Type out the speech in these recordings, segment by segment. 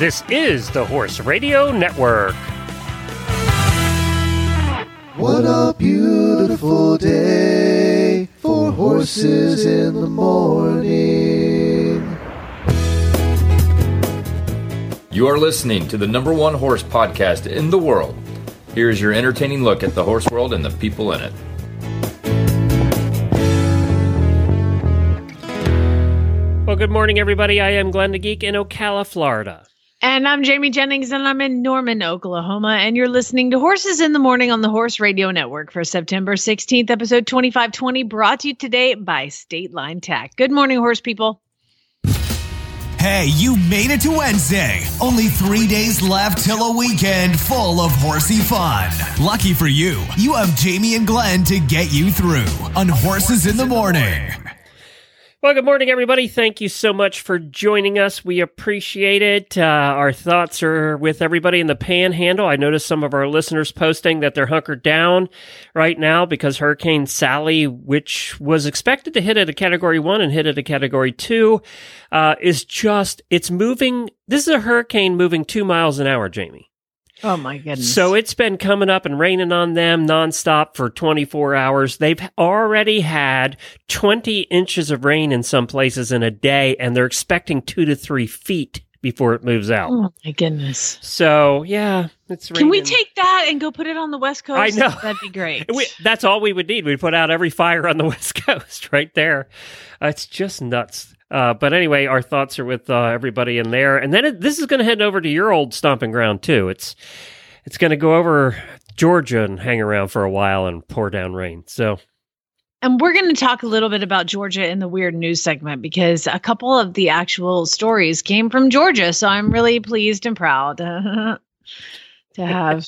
This is the Horse Radio Network. What a beautiful day for horses in the morning. You are listening to the number one horse podcast in the world. Here's your entertaining look at the horse world and the people in it. Well, good morning, everybody. I am Glenn the Geek in Ocala, Florida. And I'm Jamie Jennings, and I'm in Norman, Oklahoma. And you're listening to Horses in the Morning on the Horse Radio Network for September 16th, episode 2520, brought to you today by State Line Tack. Good morning, horse people. Hey, you made it to Wednesday. Only three days left till a weekend full of horsey fun. Lucky for you, you have Jamie and Glenn to get you through on Horses in the Morning. Well, good morning, everybody. Thank you so much for joining us. We appreciate it. Uh, our thoughts are with everybody in the panhandle. I noticed some of our listeners posting that they're hunkered down right now because Hurricane Sally, which was expected to hit at a category one and hit at a category two, uh, is just, it's moving. This is a hurricane moving two miles an hour, Jamie. Oh, my goodness. So it's been coming up and raining on them nonstop for 24 hours. They've already had 20 inches of rain in some places in a day, and they're expecting two to three feet before it moves out. Oh, my goodness. So, yeah, it's raining. Can we take that and go put it on the West Coast? I know. That'd be great. We, that's all we would need. We'd put out every fire on the West Coast right there. Uh, it's just nuts. Uh, but anyway, our thoughts are with uh, everybody in there, and then it, this is going to head over to your old stomping ground too. It's it's going to go over Georgia and hang around for a while and pour down rain. So And we're going to talk a little bit about Georgia in the weird news segment because a couple of the actual stories came from Georgia. So I'm really pleased and proud to have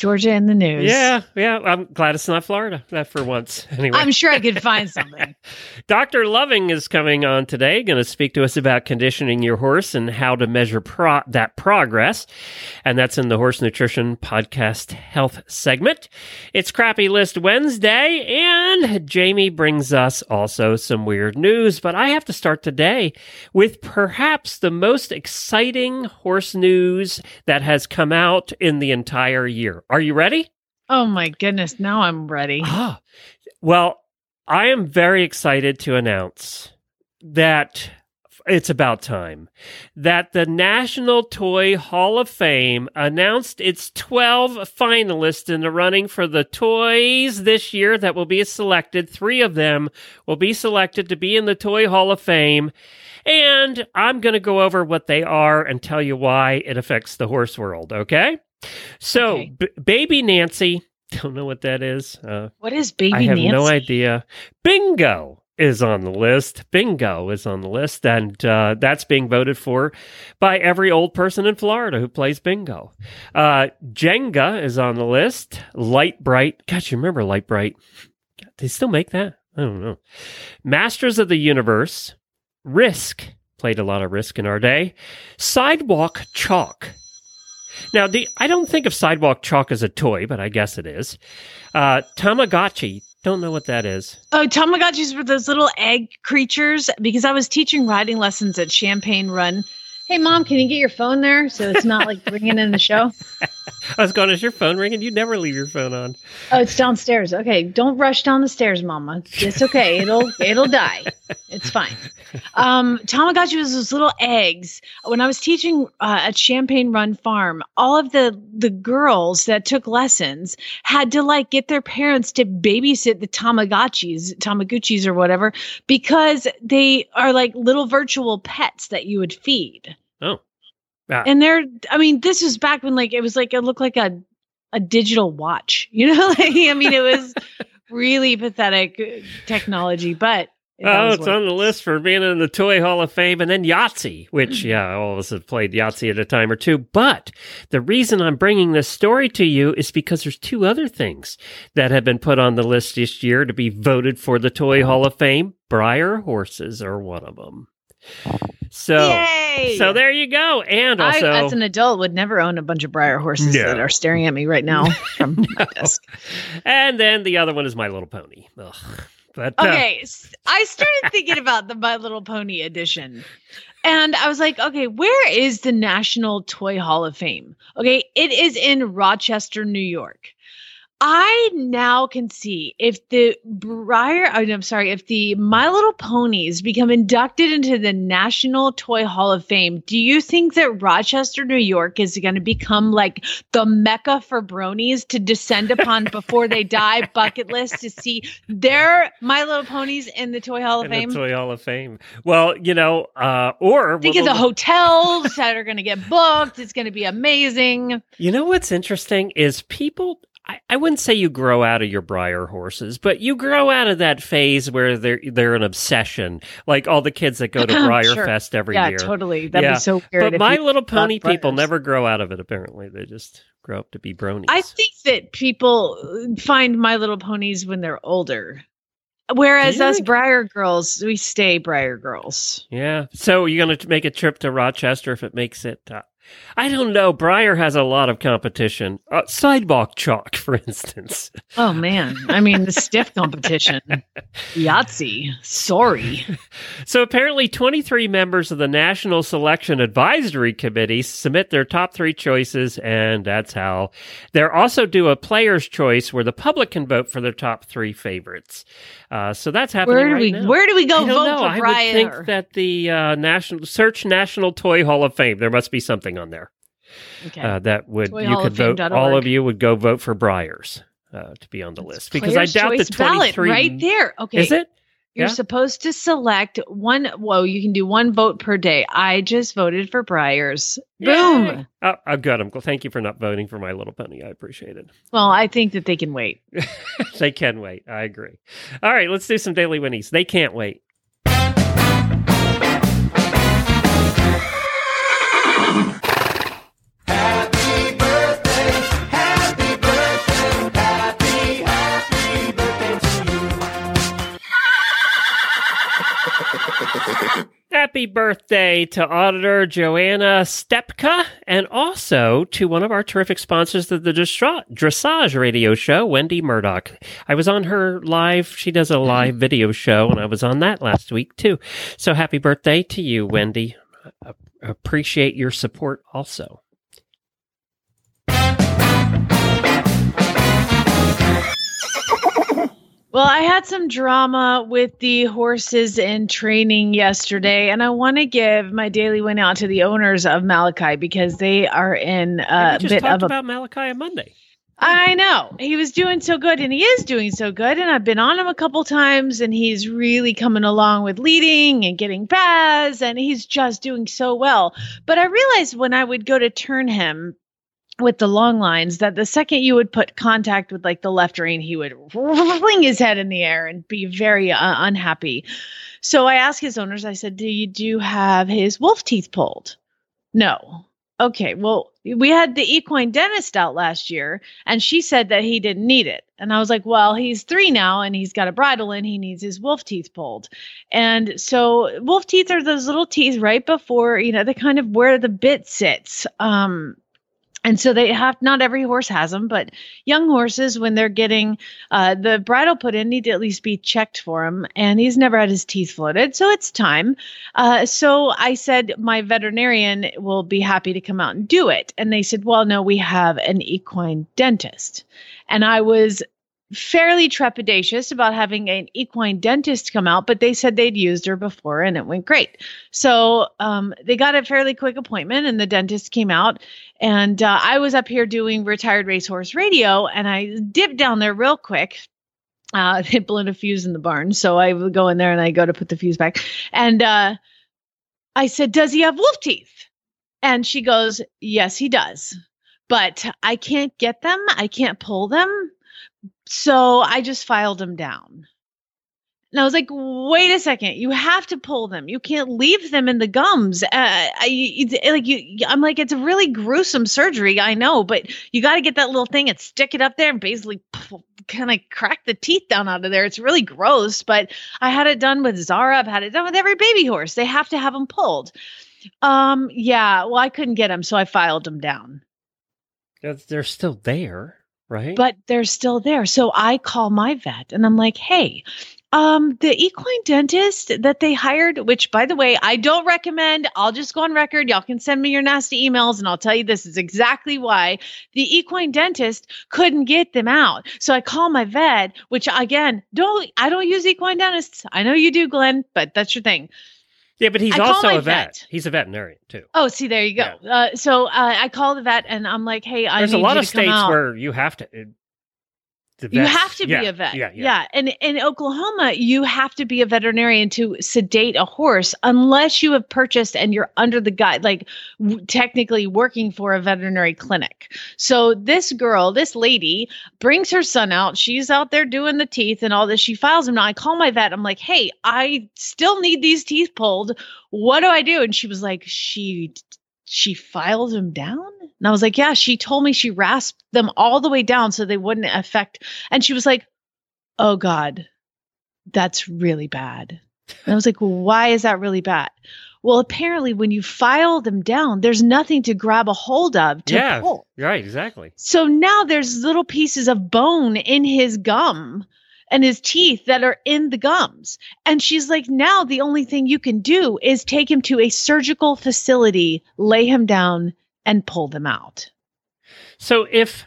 Georgia in the news. yeah, yeah, I'm glad it's not Florida. That for once, anyway. I'm sure I could find something. Dr. Loving is coming on today, going to speak to us about conditioning your horse and how to measure pro- that progress. And that's in the Horse Nutrition Podcast Health segment. It's Crappy List Wednesday, and Jamie brings us also some weird news. But I have to start today with perhaps the most exciting horse news that has come out in the entire year. Are you ready? Oh my goodness. Now I'm ready. Ah, well, I am very excited to announce that it's about time that the National Toy Hall of Fame announced its 12 finalists in the running for the toys this year that will be selected. Three of them will be selected to be in the Toy Hall of Fame. And I'm going to go over what they are and tell you why it affects the horse world, okay? So, Okay. B- Baby Nancy, don't know what that is. Uh, What is baby I have Nancy? no idea. Bingo is on the list. Bingo is on the list, and uh, that's being voted for by every old person in Florida who plays bingo. Uh, Jenga is on the list. Lite-Brite. Gosh, you remember Lite-Brite? They still make that? I don't know. Masters of the Universe. Risk. Played a lot of Risk in our day. Sidewalk Chalk. Now, the I don't think of Sidewalk Chalk as a toy, but I guess it is. Uh, Tamagotchi. Don't know what that is. Oh, Tamagotchis were those little egg creatures because I was teaching riding lessons at Champagne Run. Hey, mom, can you get your phone there so it's not like ringing in the show? I was going, is your phone ringing? You never leave your phone on. Oh, it's downstairs. Okay, don't rush down the stairs, Mama. It's okay. It'll it'll die. It's fine. Um, Tamagotchi was those little eggs. When I was teaching uh, at Champagne Run Farm, all of the the girls that took lessons had to like get their parents to babysit the Tamagotchis, Tamaguchis or whatever, because they are like little virtual pets that you would feed. Oh. Ah. And they're, I mean, this was back when like it was like it looked like a a digital watch. You know, like I mean, it was really pathetic uh, technology, but Oh, it's on the list for being in the Toy Hall of Fame. And then Yahtzee, which, yeah, all of us have played Yahtzee at a time or two. But the reason I'm bringing this story to you is because there's two other things that have been put on the list this year to be voted for the Toy Hall of Fame. Breyer horses are one of them. So, Yay! so there you go. And I, also, as an adult, would never own a bunch of Breyer horses No. that are staring at me right now from my desk. and then the other one is My Little Pony. Ugh. But uh, Okay, s- I started thinking about the My Little Pony edition. And I was like, okay, where is the National Toy Hall of Fame? Okay, it is in Rochester, New York. I now can see if the Breyer, oh, I'm sorry, if the My Little Ponies become inducted into the National Toy Hall of Fame, do you think that Rochester, New York is going to become like the mecca for bronies to descend upon before they die bucket list to see their My Little Ponies in the Toy Hall of in Fame? the Toy Hall of Fame. Well, you know, uh, or Think well, of the hotels that are going to get booked. It's going to be amazing. You know what's interesting is people. I, I wouldn't say you grow out of your Breyer horses, but you grow out of that phase where they're they're an obsession, like all the kids that go to Breyer Sure. Fest every year. yeah, year. totally. That'd Yeah, be so weird. But My Little Pony people never grow out of it. Apparently, they just grow up to be bronies. I think that people find My Little Ponies when they're older. Whereas us? Breyer girls, we stay Breyer girls. Yeah. So you're going to make a trip to Rochester if it makes it. Uh, I don't know. Breyer has a lot of competition. Uh, sidewalk chalk, for instance. Oh man. I mean the stiff competition. Yahtzee. Sorry. So apparently, 23 members of the National Selection Advisory Committee submit their top three choices, and that's how they're also do a player's choice where the public can vote for their top three favorites. Uh, so that's happening Where do right we now. where do we go I vote know. for I would Breyer? think that the uh, national search National Toy Hall of Fame. There must be something on there okay. uh, that would Toy you Hall could Fame vote. dot All of you would go vote for Breyers uh, to be on the list because I doubt the choice 23 right there. Okay. Is it? You're Yeah. supposed to select one. Whoa, you can do one vote per day. I just voted for Breyers. Boom. Oh, oh, good. I'm thank you for not voting for My Little Pony. I appreciate it. Well, I think that they can wait. they can wait. I agree. All right, let's do some daily winnies. They can't wait. Happy birthday to Auditor Joanna Stepka and also to one of our terrific sponsors of the Dressage radio show, Wendy Murdoch. I was on her live, she does a live video show, and I was on that last week too. So happy birthday to you, Wendy. I appreciate your support also. Well, I had some drama with the horses in training yesterday, and I want to give my daily win out to the owners of Malachi because they are in a just bit talked of a about Malachi on Monday. I know. He was doing so good and he is doing so good. And I've been on him a couple times and he's really coming along with leading and getting paths and he's just doing so well. But I realized when I would go to turn him with the long lines that the second you would put contact with like the left rein, he would fling his head in the air and be very uh, unhappy. So I asked his owners, I said, Do you do have his wolf teeth pulled? No. Okay, well, we had the equine dentist out last year, and she said that he didn't need it. And I was like, well, he's three now, and he's got a bridle and He needs his wolf teeth pulled. And so, wolf teeth are those little teeth right before, you know, they kind of where the bit sits. Um, and so they have not every horse has them, but young horses, when they're getting uh, the bridle put in, need to at least be checked for him. And he's never had his teeth floated, so it's time. Uh, so I said my veterinarian will be happy to come out and do it. And they said, well, no, we have an equine dentist. And I was fairly trepidatious about having an equine dentist come out, but they said they'd used her before and it went great. So um, they got a fairly quick appointment, and the dentist came out. And uh, I was up here doing retired racehorse radio, and I dipped down there real quick. Uh, they blown a fuse in the barn, so I would go in there and I go to put the fuse back. And uh, I said, "Does he have wolf teeth?" And she goes, "Yes, he does, but I can't get them. I can't pull them, so I just filed them down." And I was like, wait a second, you have to pull them. You can't leave them in the gums. Uh, I, like you, I'm like, it's a really gruesome surgery, I know, but you got to get that little thing and stick it up there and basically kind of crack the teeth down out of there. It's really gross, but I had it done with Zara. I've had it done with every baby horse. They have to have them pulled. Um, yeah, well, I couldn't get them, so I filed them down They're still there, right? but they're still there. So I call my vet and I'm like, hey, Um, the equine dentist that they hired, which by the way, I don't recommend. I'll just go on record. Y'all can send me your nasty emails and I'll tell you this is exactly why the equine dentist couldn't get them out. So I call my vet, which again, don't I don't use equine dentists. I know you do, Glenn, but that's your thing. Yeah, but he's I also a vet. vet. He's a veterinarian too. Oh, see, there you go. Uh, so uh, I call the vet and I'm like, hey, I There's a lot of states out. where you have to. You have to be yeah, a vet. Yeah, yeah. And in Oklahoma, you have to be a veterinarian to sedate a horse unless you have purchased and you're under the guide, like w- technically working for a veterinary clinic. So this girl, this lady brings her son out. She's out there doing the teeth and all this. She files them. Now I call my vet. I'm like, hey, I still need these teeth pulled. What do I do? And she was like, she she filed them down? And I was like, yeah, she told me she rasped them all the way down so they wouldn't affect. And she was like, oh God, that's really bad. And I was like, well, why is that really bad? Well, apparently, when you file them down, there's nothing to grab a hold of to yeah, pull. right, exactly. So now there's little pieces of bone in his gum and his teeth that are in the gums. And she's like, now the only thing you can do is take him to a surgical facility, lay him down, and pull them out. So if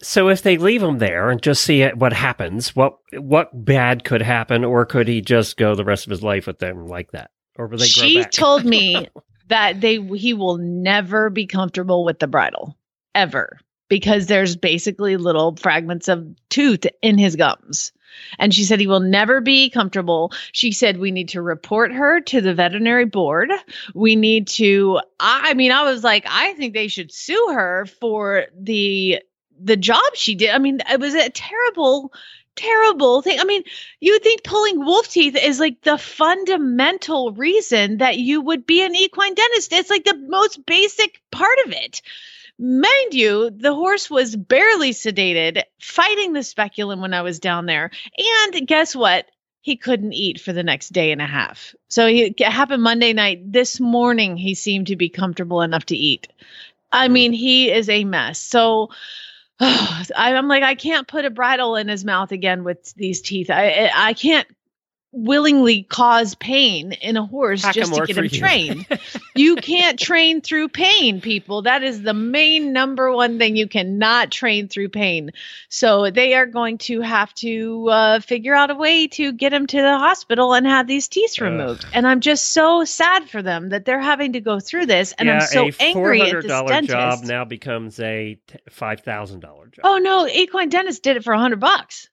so if they leave him there and just see what happens, what what bad could happen, or could he just go the rest of his life with them like that, or will they grow She told me that they he will never be comfortable with the bridle ever because there's basically little fragments of tooth in his gums. And she said he will never be comfortable. She said we need to report her to the veterinary board. We need to I mean I was like I think they should sue her for the the job she did. I mean it was a terrible terrible thing. I mean, you would think pulling wolf teeth is like the fundamental reason that you would be an equine dentist. It's like the most basic part of it. Mind you, the horse was barely sedated, fighting the speculum when I was down there. And guess what? He couldn't eat for the next day and a half. So he, it happened Monday night. This morning, he seemed to be comfortable enough to eat. I mm. mean, he is a mess. So I- I'm like, I can't put a bridle in his mouth again with these teeth. I I can't willingly cause pain in a horse Pack just to get him you. trained. you can't train through pain, people. That is the main number one thing. You cannot train through pain. So they are going to have to uh, figure out a way to get him to the hospital and have these teeth Ugh. removed. And I'm just so sad for them that they're having to go through this. And yeah, I'm so angry at this $400 dentist. job now becomes a $5,000 job. Oh no, equine dentist did it for a hundred bucks.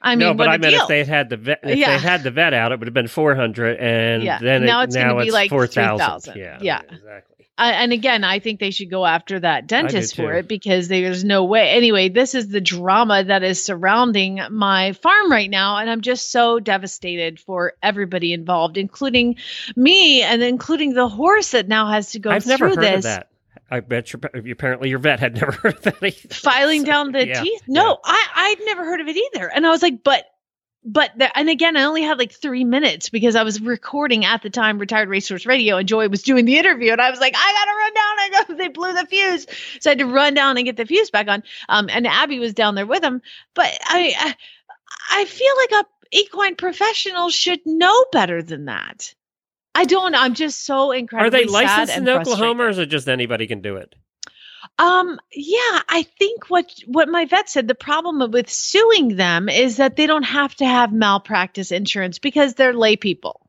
I mean, no, but I meant deal. if they had the vet, if Yeah. they had the vet out, it would have been four hundred, and Yeah. then Now it, it's gonna now be it's like four thousand. 3,000. Yeah, Yeah. exactly. I, and again, I think they should go after that dentist for it because there's no way. Anyway, this is the drama that is surrounding my farm right now, and I'm just so devastated for everybody involved, including me, and including the horse that now has to go I've through this. I bet your, apparently your vet had never heard of that. Either. filing So, down the yeah, teeth. No, I I'd never heard of it either. And I was like, but but the, and again, I only had like three minutes because I was recording at the time retired racehorse radio, and Joy was doing the interview, and I was like, I gotta run down. I go, they blew the fuse, so I had to run down and get the fuse back on. Um, and Abby was down there with him, but I I, I feel like a equine professional should know better than that. I don't. I'm just so incredibly. Are they licensed in Oklahoma, or is it just anybody can do it? Um, yeah, I think what what my vet said the problem with suing them is that they don't have to have malpractice insurance because they're lay people.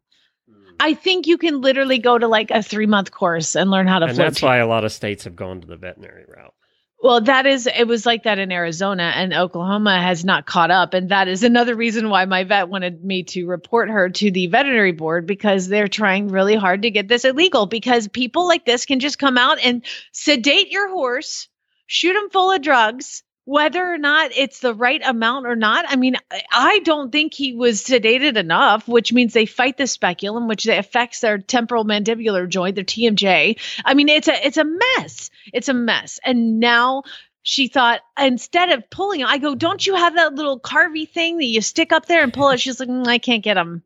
I think you can literally go to like a three month course and learn how to and that's why a lot of states have gone to the veterinary route. Well, that is, it was like that in Arizona, and Oklahoma has not caught up. And that is another reason why my vet wanted me to report her to the veterinary board because they're trying really hard to get this illegal. Because people like this can just come out and sedate your horse, shoot him full of drugs, whether or not it's the right amount or not. I mean, I- don't think he was sedated enough, which means they fight the speculum, which affects their temporal mandibular joint, their TMJ. I mean, it's a it's a mess. It's a mess. And now she thought instead of pulling, I go, don't you have that little carvy thing that you stick up there and pull it? She's like, "Mm, I can't get them.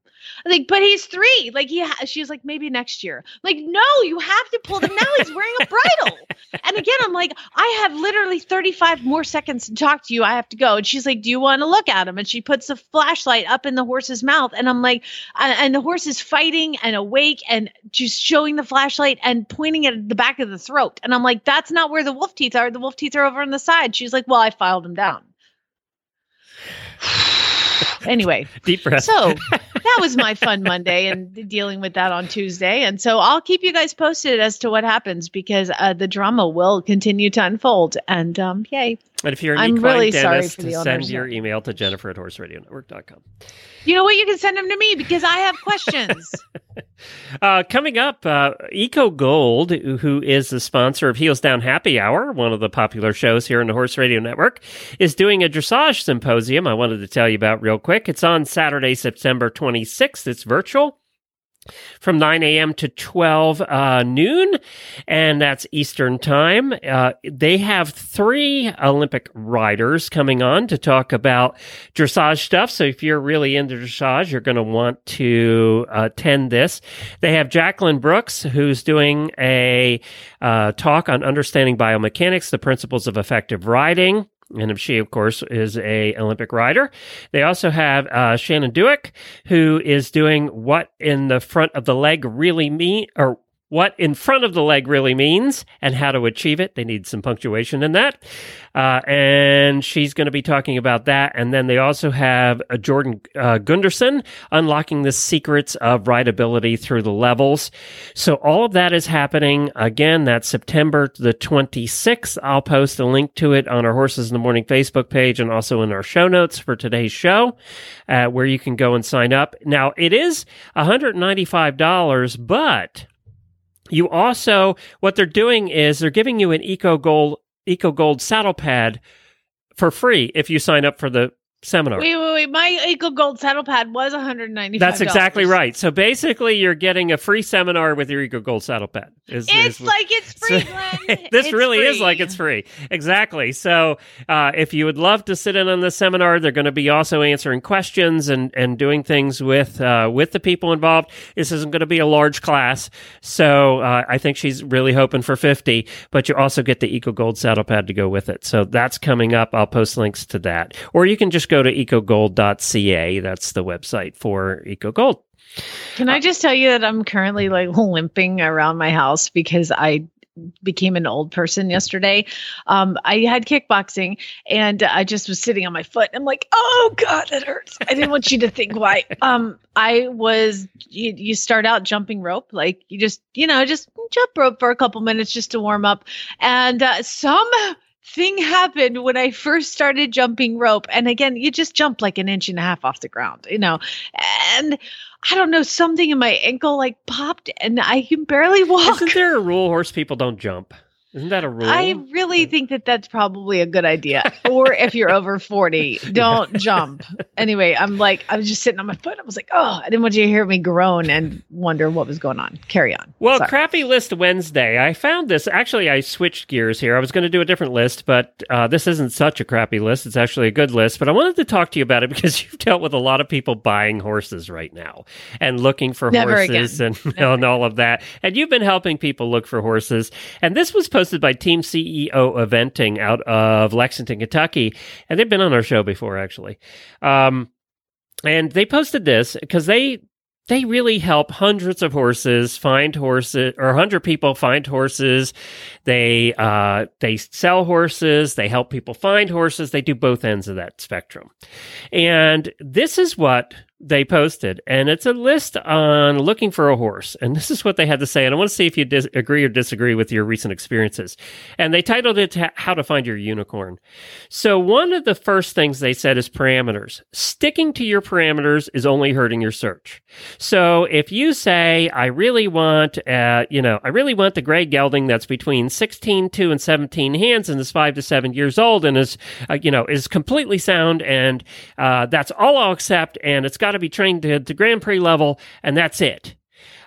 Like, but he's three. Like he, ha- she's like maybe next year. Like, no, you have to pull them now. He's wearing a bridle. and again, I'm like, I have literally 35 more seconds to talk to you. I have to go. And she's like, Do you want to look at him? And she puts the flashlight up in the horse's mouth, and I'm like, and, and the horse is fighting and awake and just showing the flashlight and pointing at the back of the throat. And I'm like, That's not where the wolf teeth are. The wolf teeth are over on the side. She's like, Well, I filed them down. Anyway, Deep breath. so that was my fun Monday and dealing with that on Tuesday. And so I'll keep you guys posted as to what happens because uh, the drama will continue to unfold. And um, yay. and if you're an I'm equine really sorry dentist, for the send your email to Jennifer at horseradionetwork.com. You know what? You can send them to me because I have questions. Uh, coming up, uh, Eco Gold, who is the sponsor of Heels Down Happy Hour, one of the popular shows here in the Horse Radio Network, is doing a dressage symposium I wanted to tell you about real quick. It's on Saturday, September 26th. It's virtual from 9 a.m. to 12 uh, noon, and that's Eastern Time. Uh, they have three Olympic riders coming on to talk about dressage stuff. So if you're really into dressage, you're going to want to uh, attend this. They have Jacqueline Brooks, who's doing a uh, talk on understanding biomechanics, the principles of effective riding. And she, of course, is a Olympic rider. They also have uh, Shannon Dueck, who is doing what in the front of the leg really mean, or what in front of the leg really means and how to achieve it. They need some punctuation in that. Uh, and she's going to be talking about that. And then they also have uh, Jordan uh, Gunderson unlocking the secrets of rideability through the levels. So all of that is happening. Again, that's September the 26th. I'll post a link to it on our Horses in the Morning Facebook page and also in our show notes for today's show, uh, where you can go and sign up. Now, it is $195, but you also what they're doing is they're giving you an Eco Gold Eco Gold saddle pad for free if you sign up for the seminar. wait, wait, wait. My Eco Gold saddle pad was 195 That's exactly right. So basically, you're getting a free seminar with your Eco Gold saddle pad. Is, It's is- like it's free, So- this It's really is like it's free. Exactly. So, uh, if you would love to sit in on the seminar, they're going to be also answering questions and, and doing things with uh, with the people involved. This isn't going to be a large class, so uh, I think she's really hoping for fifty. But you also get the Eco Gold saddle pad to go with it. So that's coming up. I'll post links to that, or you can just go to ecogold.ca. That's the website for Eco Gold. Can I just tell you that I'm currently like limping around my house because I became an old person yesterday. Um, I had kickboxing and I just was sitting on my foot. I'm like, oh God, that hurts. I didn't want you to think why. Um, I was, you, you start out jumping rope, like you just, you know, just jump rope for a couple minutes just to warm up. And uh, some thing happened when I first started jumping rope. And again, you just jump like an inch and a half off the ground, you know, and I don't know, something in my ankle like popped and I can barely walk. Isn't there a rule horse people don't jump? Isn't that a rule? I really think that that's probably a good idea. or if you're over 40, don't jump. Anyway, I'm like, I was just sitting on my foot. I was like, oh, I didn't want you to hear me groan and wonder what was going on. Carry on. Well, Sorry. crappy list Wednesday. I found this. Actually, I switched gears here. I was going to do a different list, but uh, this isn't such a crappy list. It's actually a good list. But I wanted to talk to you about it because you've dealt with a lot of people buying horses right now and looking for Never horses and, and all of that. And you've been helping people look for horses. And this was posted by Team CEO Eventing out of Lexington, Kentucky. And they've been on our show before, actually. Um, and they posted this because they they really help hundreds of horses find horses or 100 people find horses they uh, they sell horses they help people find horses they do both ends of that spectrum and this is what they posted and it's a list on looking for a horse and this is what they had to say and i want to see if you dis- agree or disagree with your recent experiences. And they titled it how to find your unicorn. So one of the first things they said is parameters. Sticking to your parameters is only hurting your search. So if you say, I really want, uh, you know, I really want the gray gelding that's between 16, 2 and 17 hands and is five to seven years old and is, uh, you know, is completely sound and, uh, that's all I'll accept and it's got to be trained to, to Grand Prix level and that's it.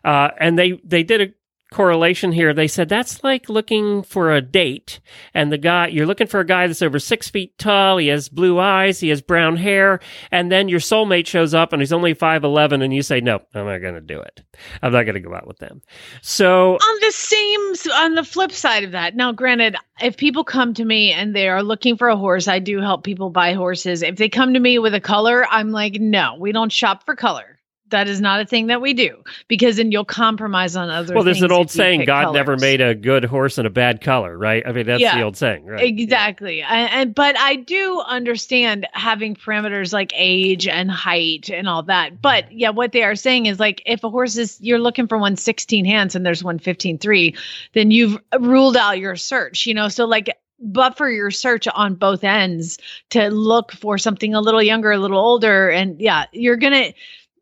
Uh, and they, they did a correlation here. They said that's like looking for a date, and the guy you're looking for a guy that's over six feet tall. He has blue eyes, he has brown hair, and then your soulmate shows up and he's only five eleven, and you say, "No, I'm not going to do it. I'm not going to go out with them." So on the same on the flip side of that now granted if people come to me and they are looking for a horse i do help people buy horses if they come to me with a color i'm like no we don't shop for color that is not a thing that we do because then you'll compromise on other well there's an old saying god never made a good horse in a bad color right i mean that's Yeah, the old saying right Exactly. And, and but I do understand having parameters like age and height and all that. But yeah, what they are saying is like if a horse is you're looking for one 16 hands and there's one 15 3, then you've ruled out your search, you know. So like buffer your search on both ends to look for something a little younger, a little older. And yeah, you're gonna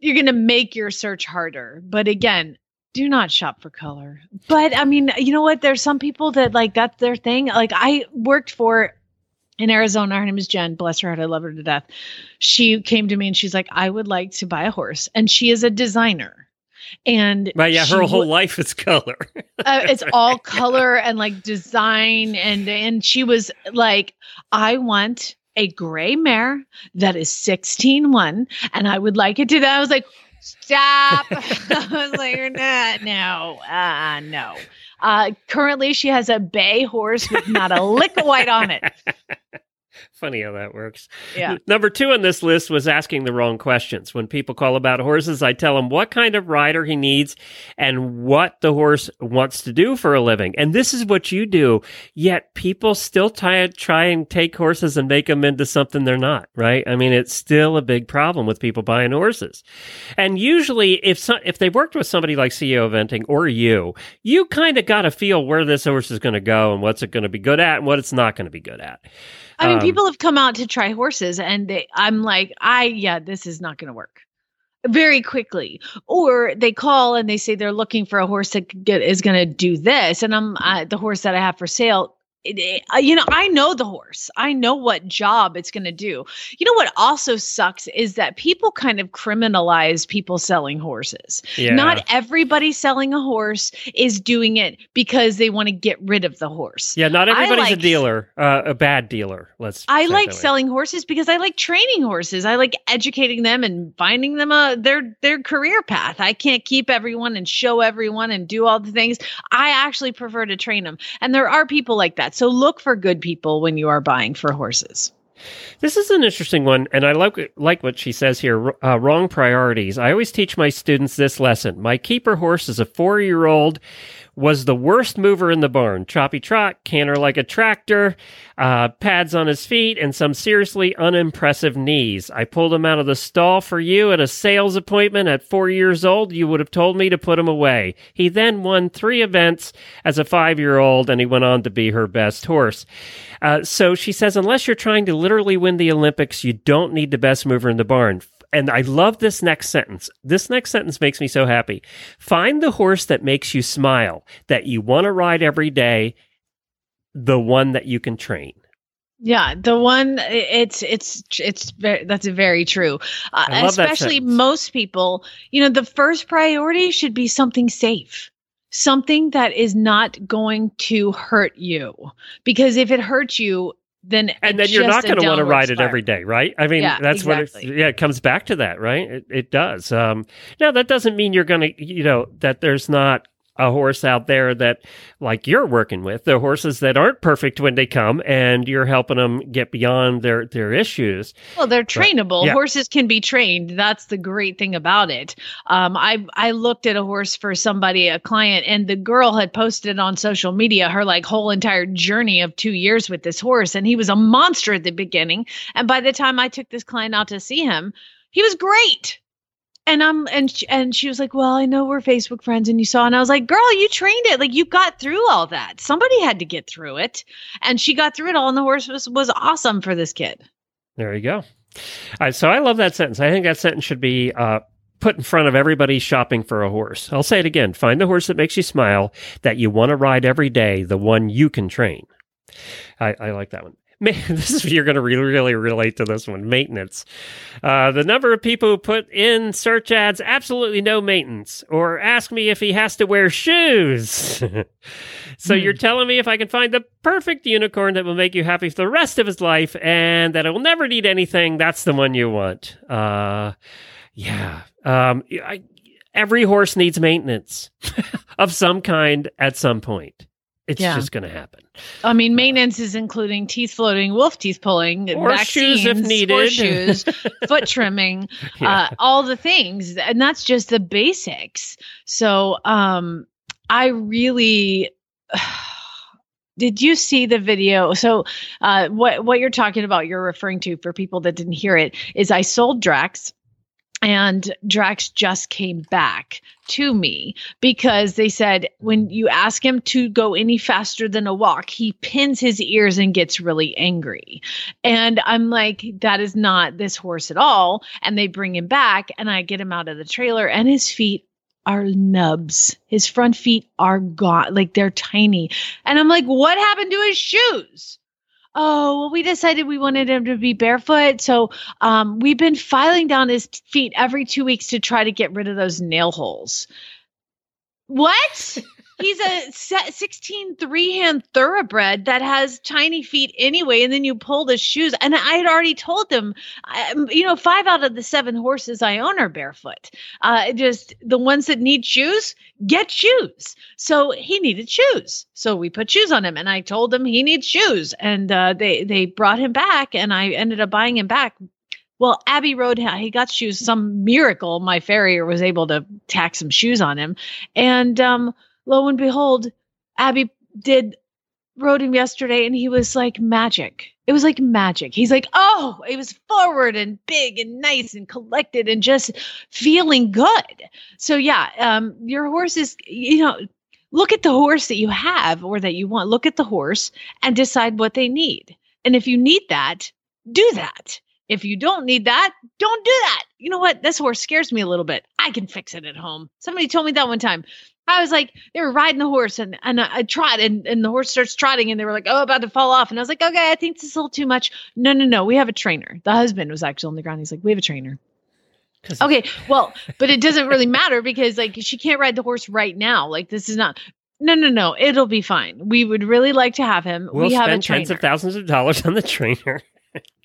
you're gonna make your search harder. But again, do not shop for color. But I mean, you know what? There's some people that like that's their thing. Like I worked for in Arizona. Her name is Jen. Bless her heart. I love her to death. She came to me and she's like, I would like to buy a horse. And she is a designer. And But yeah, her whole life is color. uh, it's all color and like design and and she was like i want a gray mare that is 16 1 and i would like it to that i was like stop. I was like you're not no uh no. Uh currently she has a bay horse with not a lick of white on it Funny how that works. yeah Number two on this list was asking the wrong questions. When people call about horses, I tell them what kind of rider he needs and what the horse wants to do for a living. And this is what you do. Yet people still try, try and take horses and make them into something they're not, right? I mean, it's still a big problem with people buying horses. And usually, if so, if they worked with somebody like CEO Eventing or you, you kind of got to feel where this horse is going to go and what's it going to be good at and what it's not going to be good at. i mean Um, people have come out to try horses and they i'm like i yeah this is not going to work. Very quickly. Or they call and they say they're looking for a horse that get, is going to do this. And i'm the horse that i have for sale you know i know the horse i know what job it's going to do you know what also sucks is that people kind of criminalize people selling horses Yeah. not everybody selling a horse is doing it because they want to get rid of the horse Yeah, not everybody's a dealer, uh, a bad dealer. Let's. I like selling horses because I like training horses. I like educating them and finding them a their their career path. I can't keep everyone and show everyone and do all the things. I actually prefer to train them. And there are people like that. So look for good people when you are buying for horses. This is an interesting one, and I like like what she says here. Uh, wrong priorities. I always teach my students this lesson. My keeper horse is a four year old. Was the worst mover in the barn. Choppy trot, canter like a tractor, uh, pads on his feet, and some seriously unimpressive knees. I pulled him out of the stall for you at a sales appointment at four years old. You would have told me to put him away. He then won three events as a five year old, and he went on to be her best horse. Uh, so she says, unless you're trying to literally win the Olympics, you don't need the best mover in the barn. And I love this next sentence. This next sentence makes me so happy. Find the horse that makes you smile, that you want to ride every day, the one that you can train. Yeah, the one it's it's it's very, that's very true. Uh, I love that especially most people, you know, the first priority should be something safe. Something that is not going to hurt you. Because if it hurts you, then And then you're not going to want to ride it every day, right? I mean, Yeah, that's what it's, exactly. yeah, it comes back to that, right? It, it does. Um, now, that doesn't mean you're going to, you know, that there's not a horse out there that like you're working with the horses that aren't perfect when they come and you're helping them get beyond their their issues Well, they're trainable. yeah. Horses can be trained. That's the great thing about it. Um, I I looked at a horse for somebody, a client, and the girl had posted on social media her like whole entire journey of two years with this horse, and he was a monster at the beginning. And by the time I took this client out to see him, he was great. And I'm and sh- and she was like, "Well, I know we're Facebook friends, and you saw." And I was like, "Girl, you trained it. Like you got through all that. Somebody had to get through it, and she got through it all. And the horse was was awesome for this kid." there you go so i love that sentence i think that sentence should be uh, put in front of everybody shopping for a horse i'll say it again find the horse that makes you smile that you want to ride every day the one you can train I, I like that one. Ma- This is you're going to really, really relate to this one. Maintenance. Uh, the number of people who put in search ads absolutely no maintenance, or ask me if he has to wear shoes. so you're telling me if I can find the perfect unicorn that will make you happy for the rest of his life, and that it will never need anything, that's the one you want. Uh, yeah. Um, I, every horse needs maintenance of some kind at some point. It's Yeah. just going to happen. I mean, maintenance is including teeth floating, wolf teeth pulling, Or vaccines, shoes if needed. horseshoes, foot trimming, Yeah. uh, all the things, and that's just the basics. So, um, I really. Did you see the video? So, uh, what what you're talking about, you're referring to for people that didn't hear it, is I sold Drax, and Drax just came back to me because they said when you ask him to go any faster than a walk, he pins his ears and gets really angry. And I'm like, that is not this horse at all. And they bring him back, and I get him out of the trailer, and his feet are nubs. His front feet are gone, like they're tiny. And I'm like, what happened to his shoes? Oh, well, we decided we wanted him to be barefoot. So um, we've been filing down his feet every two weeks to try to get rid of those nail holes. What? He's a se- 16 three hand thoroughbred that has tiny feet anyway. And then you pull the shoes. And I had already told them, I, you know, five out of the seven horses I own are barefoot. Uh, just the ones that need shoes, get shoes. So he needed shoes. So we put shoes on him. And I told him he needs shoes. And uh, they, they brought him back. And I ended up buying him back well, Abbey Road, he got shoes. Some miracle, my farrier was able to tack some shoes on him, and um, lo and behold, Abby did rode him yesterday, and he was like magic. It was like magic. He's like, oh, it was forward and big and nice and collected and just feeling good. So yeah, um, your horse is, you know, look at the horse that you have or that you want. Look at the horse and decide what they need. And if you need that, do that. If you don't need that, don't do that. You know what? This horse scares me a little bit. I can fix it at home. Somebody told me that one time. I was like, they were riding the horse and, and I, trot and, and the horse starts trotting and they were like, oh, about to fall off. And I was like, okay, I think this is a little too much. No, no, no. We have a trainer. The husband was actually on the ground. He's like, we have a trainer. Okay, well, but it doesn't really matter because like she can't ride the horse right now. Like this is not. No, no, no. It'll be fine. We would really like to have him. We'll we have a spend trainer. tens of thousands of dollars on the trainer.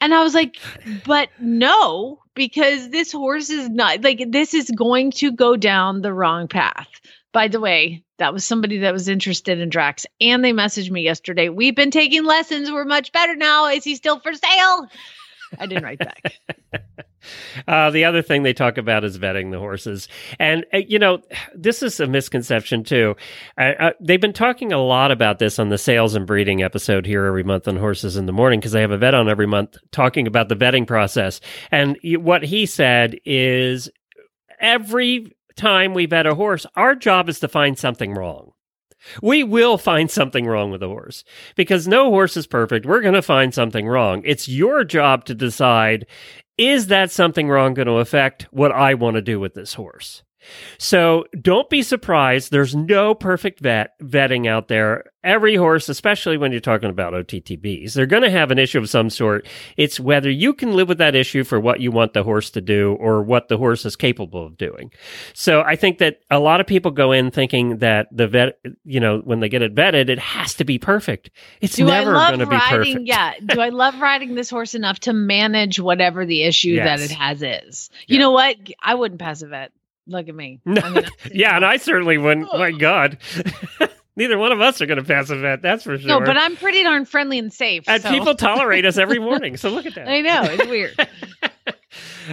And I was like, but no, because this horse is not like this is going to go down the wrong path. By the way, that was somebody that was interested in Drax. And they messaged me yesterday. We've been taking lessons. We're much better now. Is he still for sale? I didn't write back. Uh, the other thing they talk about is vetting the horses. And, uh, you know, this is a misconception too. Uh, uh, they've been talking a lot about this on the sales and breeding episode here every month on Horses in the Morning because they have a vet on every month talking about the vetting process. And what he said is every time we vet a horse, our job is to find something wrong. We will find something wrong with the horse because no horse is perfect. We're going to find something wrong. It's your job to decide is that something wrong going to affect what I want to do with this horse? So don't be surprised. There's no perfect vet vetting out there. Every horse, especially when you're talking about OTTBs, they're going to have an issue of some sort. It's whether you can live with that issue for what you want the horse to do or what the horse is capable of doing. So I think that a lot of people go in thinking that the vet, you know, when they get it vetted, it has to be perfect. It's Do never going to love be riding? perfect. Yeah. Do I love riding this horse enough to manage whatever the issue that it has is? You know what? I wouldn't pass a vet. Look at me. No. I mean, yeah, and I certainly wouldn't. My God. Neither one of us are going to pass a vet, that's for sure. no, but I'm pretty darn friendly and safe. and so- people tolerate us every morning. So look at that. I know it's weird.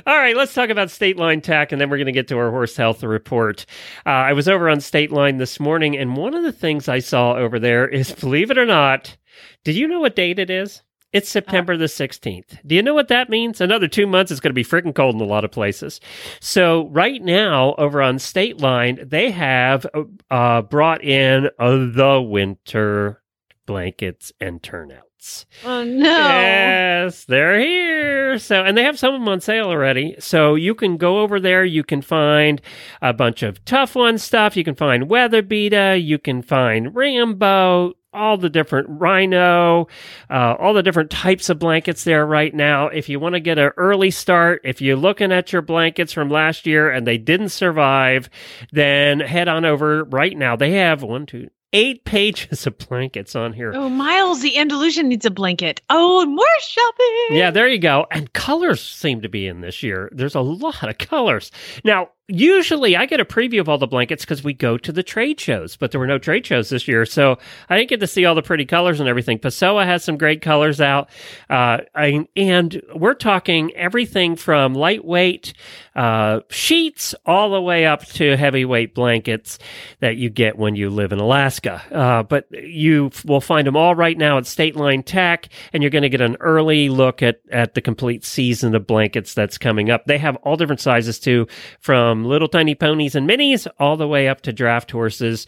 All right, let's talk about State Line Tack, and then we're going to get to our horse health report. Uh, I was over on State Line this morning, and one of the things I saw over there is, believe it or not, did you know what date it is? It's September the 16th. Do you know what that means? Another two months, it's going to be freaking cold in a lot of places. So, right now, over on State Line, they have uh, brought in uh, the winter blankets and turnouts. Oh no. Yes, they're here. So, and they have some of them on sale already. So you can go over there. You can find a bunch of tough one stuff. You can find WeatherBeeta. You can find Rambo. All the different rhino, uh, all the different types of blankets there right now. If you want to get an early start, if you're looking at your blankets from last year and they didn't survive, then head on over right now. They have one, two, eight pages of blankets on here. Oh, Miles, the Andalusian needs a blanket. Oh, more shopping. Yeah, there you go. And colors seem to be in this year. There's a lot of colors. Now, usually I get a preview of all the blankets because we go to the trade shows, but there were no trade shows this year. So I didn't get to see all the pretty colors and everything. Pessoa has some great colors out. Uh, I, and we're talking everything from lightweight uh, sheets all the way up to heavyweight blankets that you get when you live in Alaska. Uh, but you will find them all right now at State Line Tack, and you're going to get an early look at, at the complete season of blankets that's coming up. They have all different sizes too, from little tiny ponies and minis all the way up to draft horses.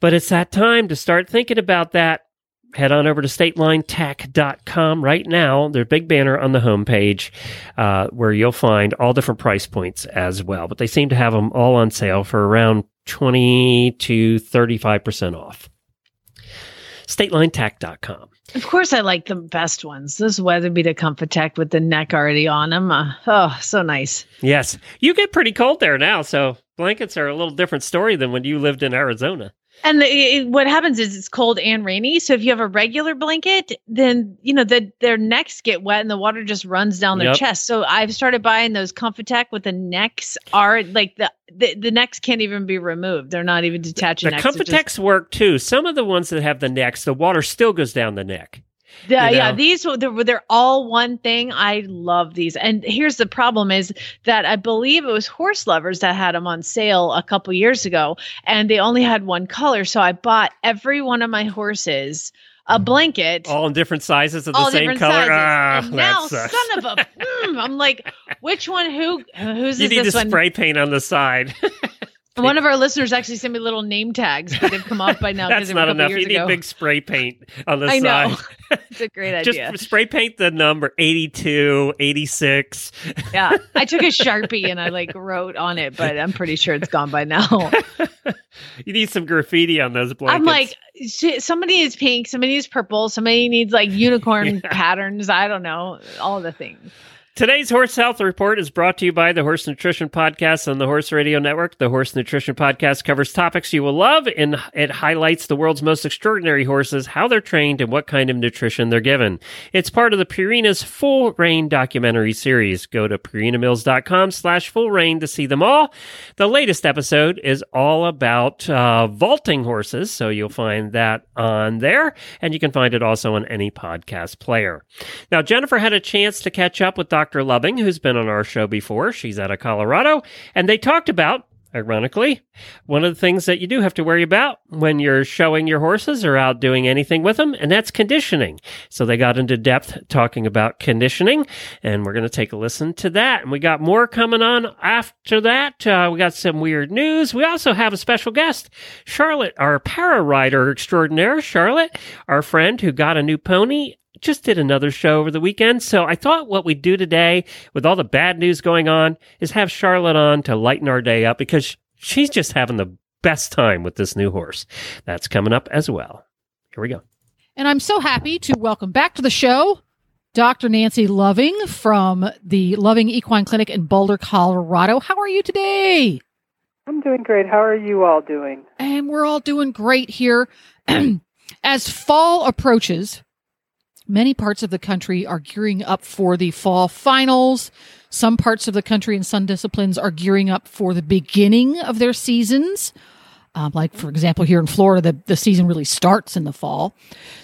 But it's that time to start thinking about that. Head on over to statelinetack.com right now. There's a big banner on the homepage uh, where you'll find all different price points as well. But they seem to have them all on sale for around 20 to 35% off. StatelineTack.com. Of course, I like the best ones. This WeatherBeeta Comfitec with the neck already on them. Uh, oh, so nice. Yes. You get pretty cold there now, so blankets are a little different story than when you lived in Arizona. And the, it, what happens is it's cold and rainy. So if you have a regular blanket, then you know the, their necks get wet and the water just runs down their Yep. chest. So I've started buying those Comfitec with the necks are like the, the the necks can't even be removed. They're not even detaching. The necks. They're just- work too. Some of the ones that have the necks, the water still goes down the neck. Yeah, you yeah. These they're, they're all one thing. I love these. And here's the problem: is that I believe it was Horse Lovers that had them on sale a couple years ago, and they only had one color. So I bought every one of my horses a blanket. All in different sizes of the same color. Ah, and now, sucks. son of a, mm, I'm like, which one? Who? Who's you need this to one? spray paint on the side. One of our listeners actually sent me little name tags, but they've come off by now. That's not enough. You need ago. big spray paint on the I know. side. it's a great Just idea. spray paint the number 82, 86. Yeah, I took a sharpie and I like wrote on it, but I'm pretty sure it's gone by now. You need some graffiti on those blankets. I'm like, somebody needs pink, somebody needs purple, somebody needs like unicorn Yeah. patterns. I don't know, all the things. Today's Horse Health Report is brought to you by the Horse Nutrition Podcast on the Horse Radio Network. The Horse Nutrition Podcast covers topics you will love, and it highlights the world's most extraordinary horses, how they're trained, and what kind of nutrition they're given. It's part of the Purina's Full Rein documentary series. Go to purinamills.com slash full rein to see them all. The latest episode is all about uh, vaulting horses, so you'll find that on there, and you can find it also on any podcast player. Now, Jennifer had a chance to catch up with Dr. Loving, who's been on our show before. She's out of Colorado, and they talked about, ironically, one of the things that you do have to worry about when you're showing your horses or out doing anything with them, and that's conditioning. So they got into depth talking about conditioning, and we're going to take a listen to that. And we got more coming on after that. Uh, we got some weird news. We also have a special guest, Charlotte, our para rider extraordinaire. Charlotte, our friend who got a new pony just did another show over the weekend. So I thought what we'd do today, with all the bad news going on, is have Charlotte on to lighten our day up because she's just having the best time with this new horse. That's coming up as well. Here we go. And I'm so happy to welcome back to the show Dr. Nancy Loving from the Loving Equine Clinic in Boulder, Colorado. How are you today? I'm doing great. How are you all doing? And we're all doing great here. As fall approaches, many parts of the country are gearing up for the fall finals. Some parts of the country and some disciplines are gearing up for the beginning of their seasons. Um, like, for example, here in Florida, the, the season really starts in the fall.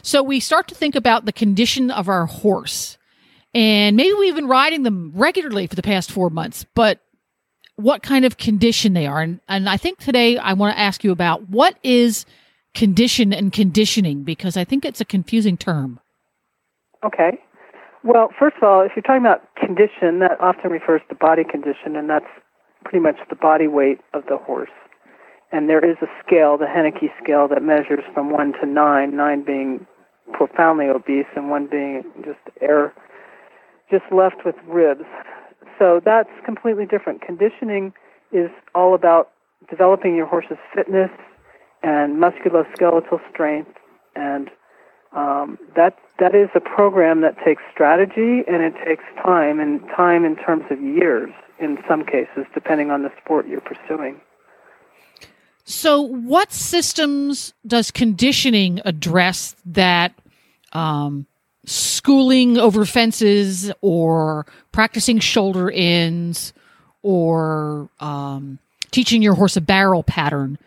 So we start to think about the condition of our horse. And maybe we've been riding them regularly for the past four months, but what kind of condition they are. And, and I think today I want to ask you about what is condition and conditioning because I think it's a confusing term. Okay. Well, first of all, if you're talking about condition, that often refers to body condition, and that's pretty much the body weight of the horse. And there is a scale, the Henneke scale, that measures from 1 to 9, 9 being profoundly obese and 1 being just air, just left with ribs. So that's completely different. Conditioning is all about developing your horse's fitness and musculoskeletal strength and um, that that is a program that takes strategy and it takes time, and time in terms of years in some cases, depending on the sport you're pursuing. So, what systems does conditioning address that um, schooling over fences or practicing shoulder ins or um, teaching your horse a barrel pattern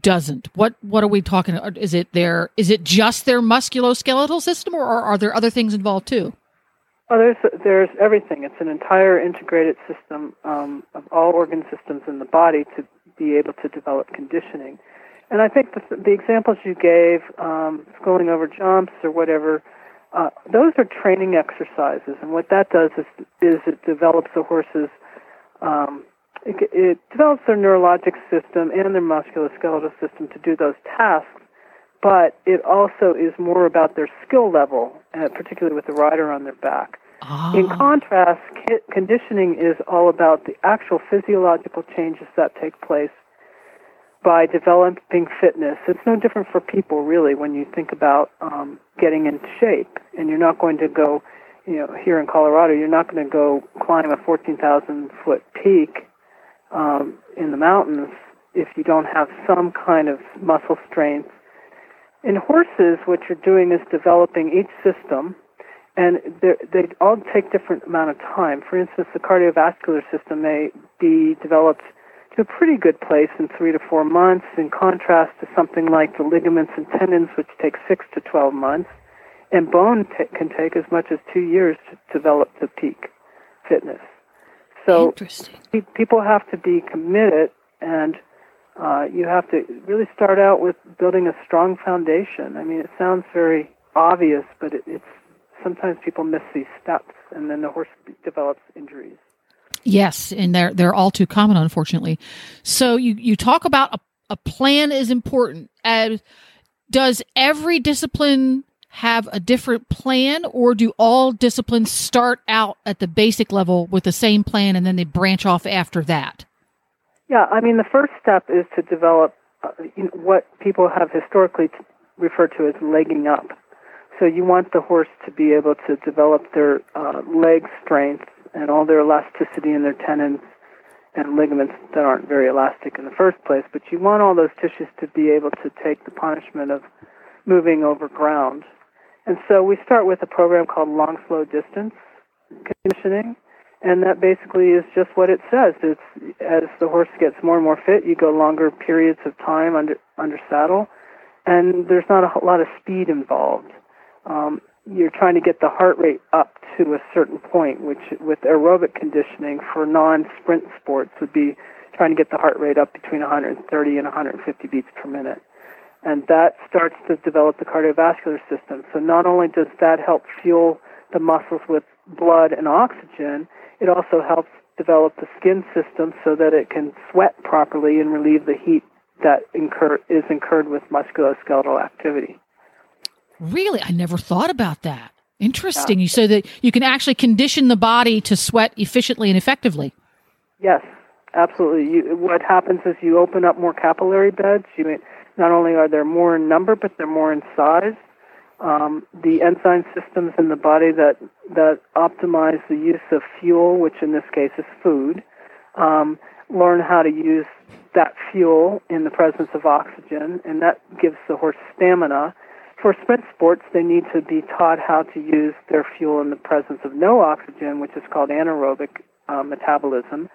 doesn't? What What are we talking? About? Is it their? Is it just their musculoskeletal system, or are, there other things involved too? Oh, there's there's everything. It's an entire integrated system um, of all organ systems in the body to be able to develop conditioning. And I think the, the examples you gave, um, schooling over jumps or whatever, uh, those are training exercises. And what that does is is it develops the horse's um, it, it develops their neurologic system and their musculoskeletal system to do those tasks but it also is more about their skill level, uh, particularly with the rider on their back. In contrast, ki- conditioning is all about the actual physiological changes that take place by developing fitness. It's no different for people, really, when you think about um, getting in shape. And you're not going to go, you know, here in Colorado, you're not going to go climb a 14,000 foot peak um, in the mountains if you don't have some kind of muscle strength in horses, what you're doing is developing each system, and they all take different amount of time. For instance, the cardiovascular system may be developed to a pretty good place in three to four months, in contrast to something like the ligaments and tendons, which take six to 12 months, and bone t- can take as much as two years to develop to peak fitness. So pe- people have to be committed and uh, you have to really start out with building a strong foundation. I mean, it sounds very obvious, but it, it's sometimes people miss these steps, and then the horse develops injuries. Yes, and they're they're all too common, unfortunately. So you you talk about a, a plan is important. Uh, does every discipline have a different plan, or do all disciplines start out at the basic level with the same plan, and then they branch off after that? Yeah, I mean, the first step is to develop uh, what people have historically referred to as legging up. So you want the horse to be able to develop their uh, leg strength and all their elasticity in their tendons and ligaments that aren't very elastic in the first place, but you want all those tissues to be able to take the punishment of moving over ground. And so we start with a program called long slow distance conditioning, and that basically is just what it says. It's as the horse gets more and more fit, you go longer periods of time under under saddle, and there's not a lot of speed involved. Um, you're trying to get the heart rate up to a certain point, which with aerobic conditioning for non-sprint sports would be trying to get the heart rate up between 130 and 150 beats per minute. And that starts to develop the cardiovascular system. So not only does that help fuel the muscles with blood and oxygen, it also helps develop the skin system so that it can sweat properly and relieve the heat that incur, is incurred with musculoskeletal activity. Really? I never thought about that. Interesting. Yeah. You say that you can actually condition the body to sweat efficiently and effectively. Yes, absolutely. You, what happens is you open up more capillary beds. You not only are there more in number, but they're more in size um, the enzyme systems in the body that that optimize the use of fuel, which in this case is food, um, learn how to use that fuel in the presence of oxygen, and that gives the horse stamina. For sprint sports, they need to be taught how to use their fuel in the presence of no oxygen, which is called anaerobic uh, metabolism.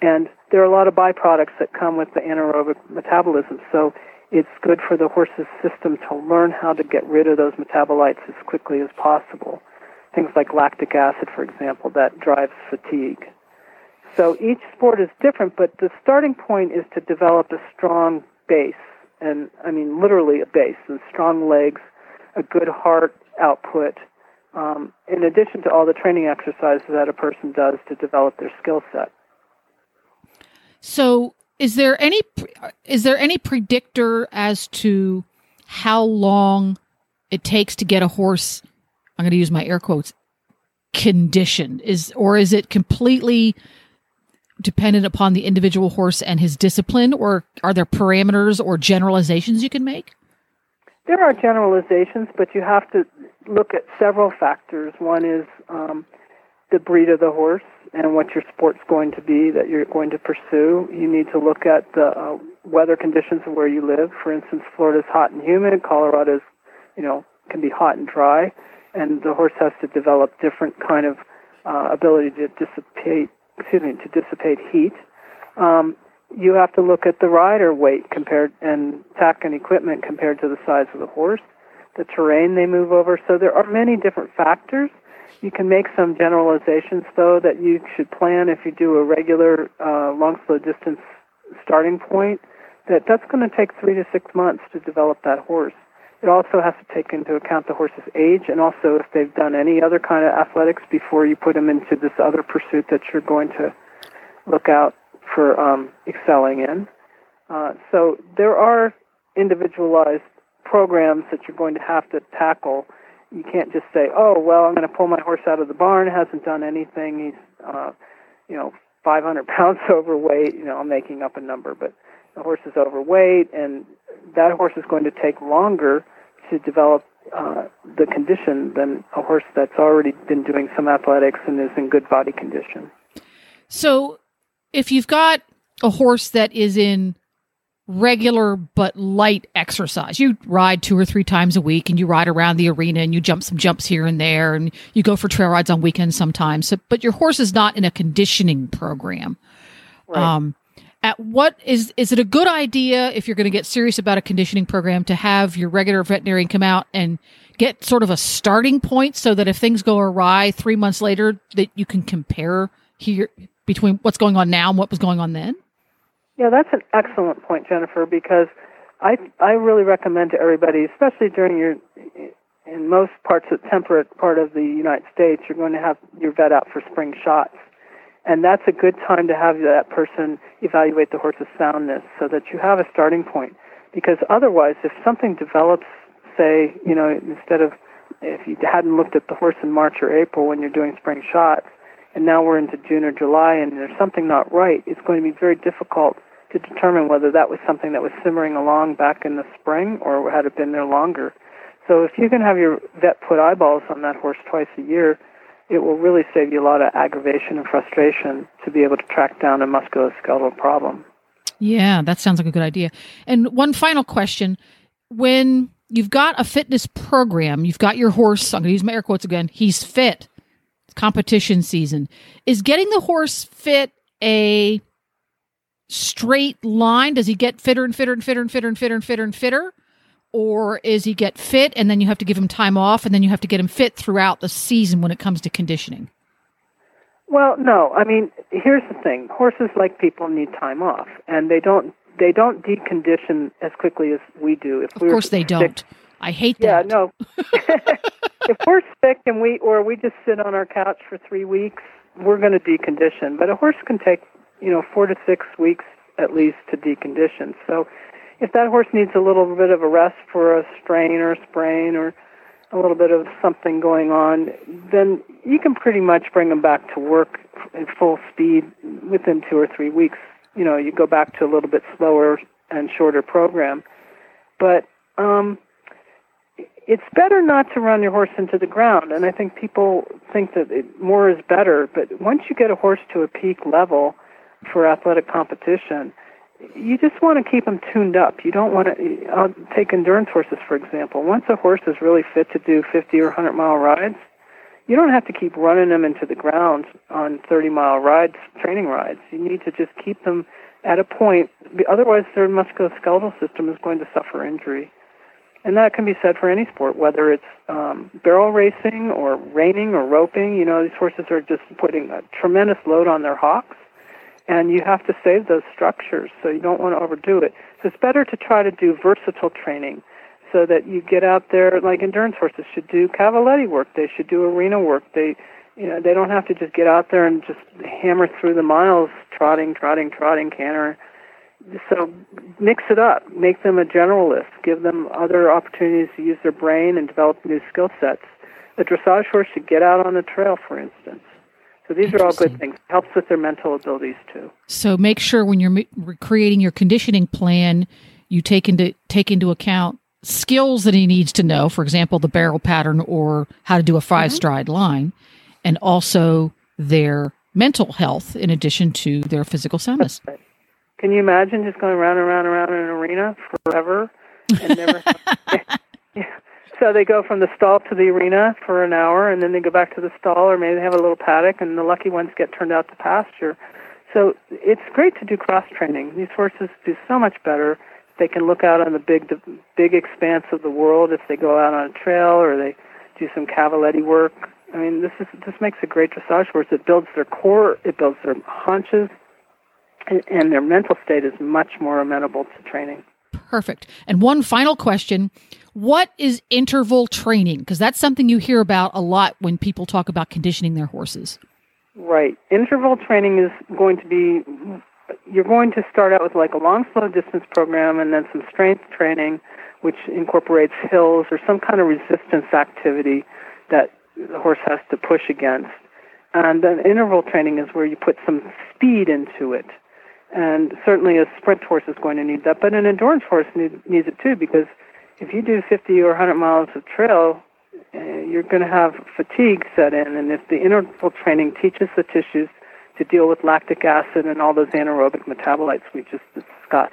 And there are a lot of byproducts that come with the anaerobic metabolism. So it's good for the horse's system to learn how to get rid of those metabolites as quickly as possible. Things like lactic acid, for example, that drives fatigue. So each sport is different, but the starting point is to develop a strong base, and I mean literally a base, and strong legs, a good heart output, um, in addition to all the training exercises that a person does to develop their skill set. So is there any is there any predictor as to how long it takes to get a horse? I'm going to use my air quotes. Conditioned is or is it completely dependent upon the individual horse and his discipline, or are there parameters or generalizations you can make? There are generalizations, but you have to look at several factors. One is um, the breed of the horse and what your sport's going to be that you're going to pursue. You need to look at the uh, weather conditions of where you live. For instance, Florida's hot and humid. Colorado's, you know, can be hot and dry, and the horse has to develop different kind of uh, ability to dissipate, excuse me, to dissipate heat. Um, you have to look at the rider weight compared and tack and equipment compared to the size of the horse, the terrain they move over. So there are many different factors. You can make some generalizations though that you should plan if you do a regular uh, long slow distance starting point. That that's going to take three to six months to develop that horse. It also has to take into account the horse's age and also if they've done any other kind of athletics before you put them into this other pursuit that you're going to look out for um, excelling in. Uh, so there are individualized programs that you're going to have to tackle. You can't just say, "Oh, well, I'm going to pull my horse out of the barn. Hasn't done anything. He's, uh, you know, 500 pounds overweight." You know, I'm making up a number, but the horse is overweight, and that horse is going to take longer to develop uh, the condition than a horse that's already been doing some athletics and is in good body condition. So, if you've got a horse that is in regular but light exercise, you ride two or three times a week and you ride around the arena and you jump some jumps here and there and you go for trail rides on weekends sometimes. So, but your horse is not in a conditioning program. Right. Um, at what is is it a good idea if you're going to get serious about a conditioning program to have your regular veterinarian come out and get sort of a starting point so that if things go awry three months later that you can compare here between what's going on now and what was going on then? Yeah, that's an excellent point, Jennifer, because I I really recommend to everybody, especially during your in most parts of temperate part of the United States, you're going to have your vet out for spring shots. And that's a good time to have that person evaluate the horse's soundness so that you have a starting point. Because otherwise, if something develops, say, you know, instead of if you hadn't looked at the horse in March or April when you're doing spring shots, and now we're into June or July and there's something not right, it's going to be very difficult to determine whether that was something that was simmering along back in the spring or had it been there longer. So if you can have your vet put eyeballs on that horse twice a year, it will really save you a lot of aggravation and frustration to be able to track down a musculoskeletal problem. Yeah, that sounds like a good idea. And one final question. When you've got a fitness program, you've got your horse, I'm going to use my air quotes again, he's fit, it's competition season. Is getting the horse fit a straight line? Does he get fitter and fitter and fitter and fitter and fitter and fitter and fitter? Or is he get fit and then you have to give him time off and then you have to get him fit throughout the season when it comes to conditioning? Well, no. I mean, here's the thing: horses, like people, need time off, and they don't they don't decondition as quickly as we do. If Of course they don't. I hate Yeah, that. no. if we're sick and we or we just sit on our couch for three weeks, we're going to decondition. But a horse can take you know four to six weeks at least to decondition. So if that horse needs a little bit of a rest for a strain or a sprain or a little bit of something going on, then you can pretty much bring them back to work at full speed within two or three weeks. You know, you go back to a little bit slower and shorter program. But um, it's better not to run your horse into the ground. And I think people think that it, more is better. But once you get a horse to a peak level for athletic competition, you just want to keep them tuned up. You don't want to I'll take endurance horses for example. Once a horse is really fit to do 50 or 100 mile rides, you don't have to keep running them into the ground on 30 mile rides, training rides. You need to just keep them at a point. Otherwise, their musculoskeletal system is going to suffer injury. And that can be said for any sport, whether it's um, barrel racing or reining or roping. You know, these horses are just putting a tremendous load on their hocks and you have to save those structures, so you don't want to overdo it. So it's better to try to do versatile training so that you get out there like endurance horses should do cavaletti work, they should do arena work. They you know, they don't have to just get out there and just hammer through the miles trotting, trotting, trotting, canter. So mix it up, make them a generalist, give them other opportunities to use their brain and develop new skill sets. A dressage horse should get out on the trail, for instance. So these are all good things. Helps with their mental abilities too. So make sure when you're creating your conditioning plan, you take into take into account skills that he needs to know, for example, the barrel pattern or how to do a 5 mm-hmm. stride line, and also their mental health in addition to their physical soundness. Can you imagine just going round and round and round in an arena forever and never? yeah. So they go from the stall to the arena for an hour, and then they go back to the stall, or maybe they have a little paddock, and the lucky ones get turned out to pasture. So it's great to do cross training. These horses do so much better. They can look out on the big, the big expanse of the world if they go out on a trail or they do some cavaletti work. I mean, this is this makes a great dressage horse. It builds their core, it builds their haunches, and, and their mental state is much more amenable to training. Perfect. And one final question What is interval training? Because that's something you hear about a lot when people talk about conditioning their horses. Right. Interval training is going to be, you're going to start out with like a long, slow distance program and then some strength training, which incorporates hills or some kind of resistance activity that the horse has to push against. And then interval training is where you put some speed into it. And certainly a sprint horse is going to need that, but an endurance horse need, needs it too because if you do 50 or 100 miles of trail, uh, you're going to have fatigue set in. And if the interval training teaches the tissues to deal with lactic acid and all those anaerobic metabolites we just discussed.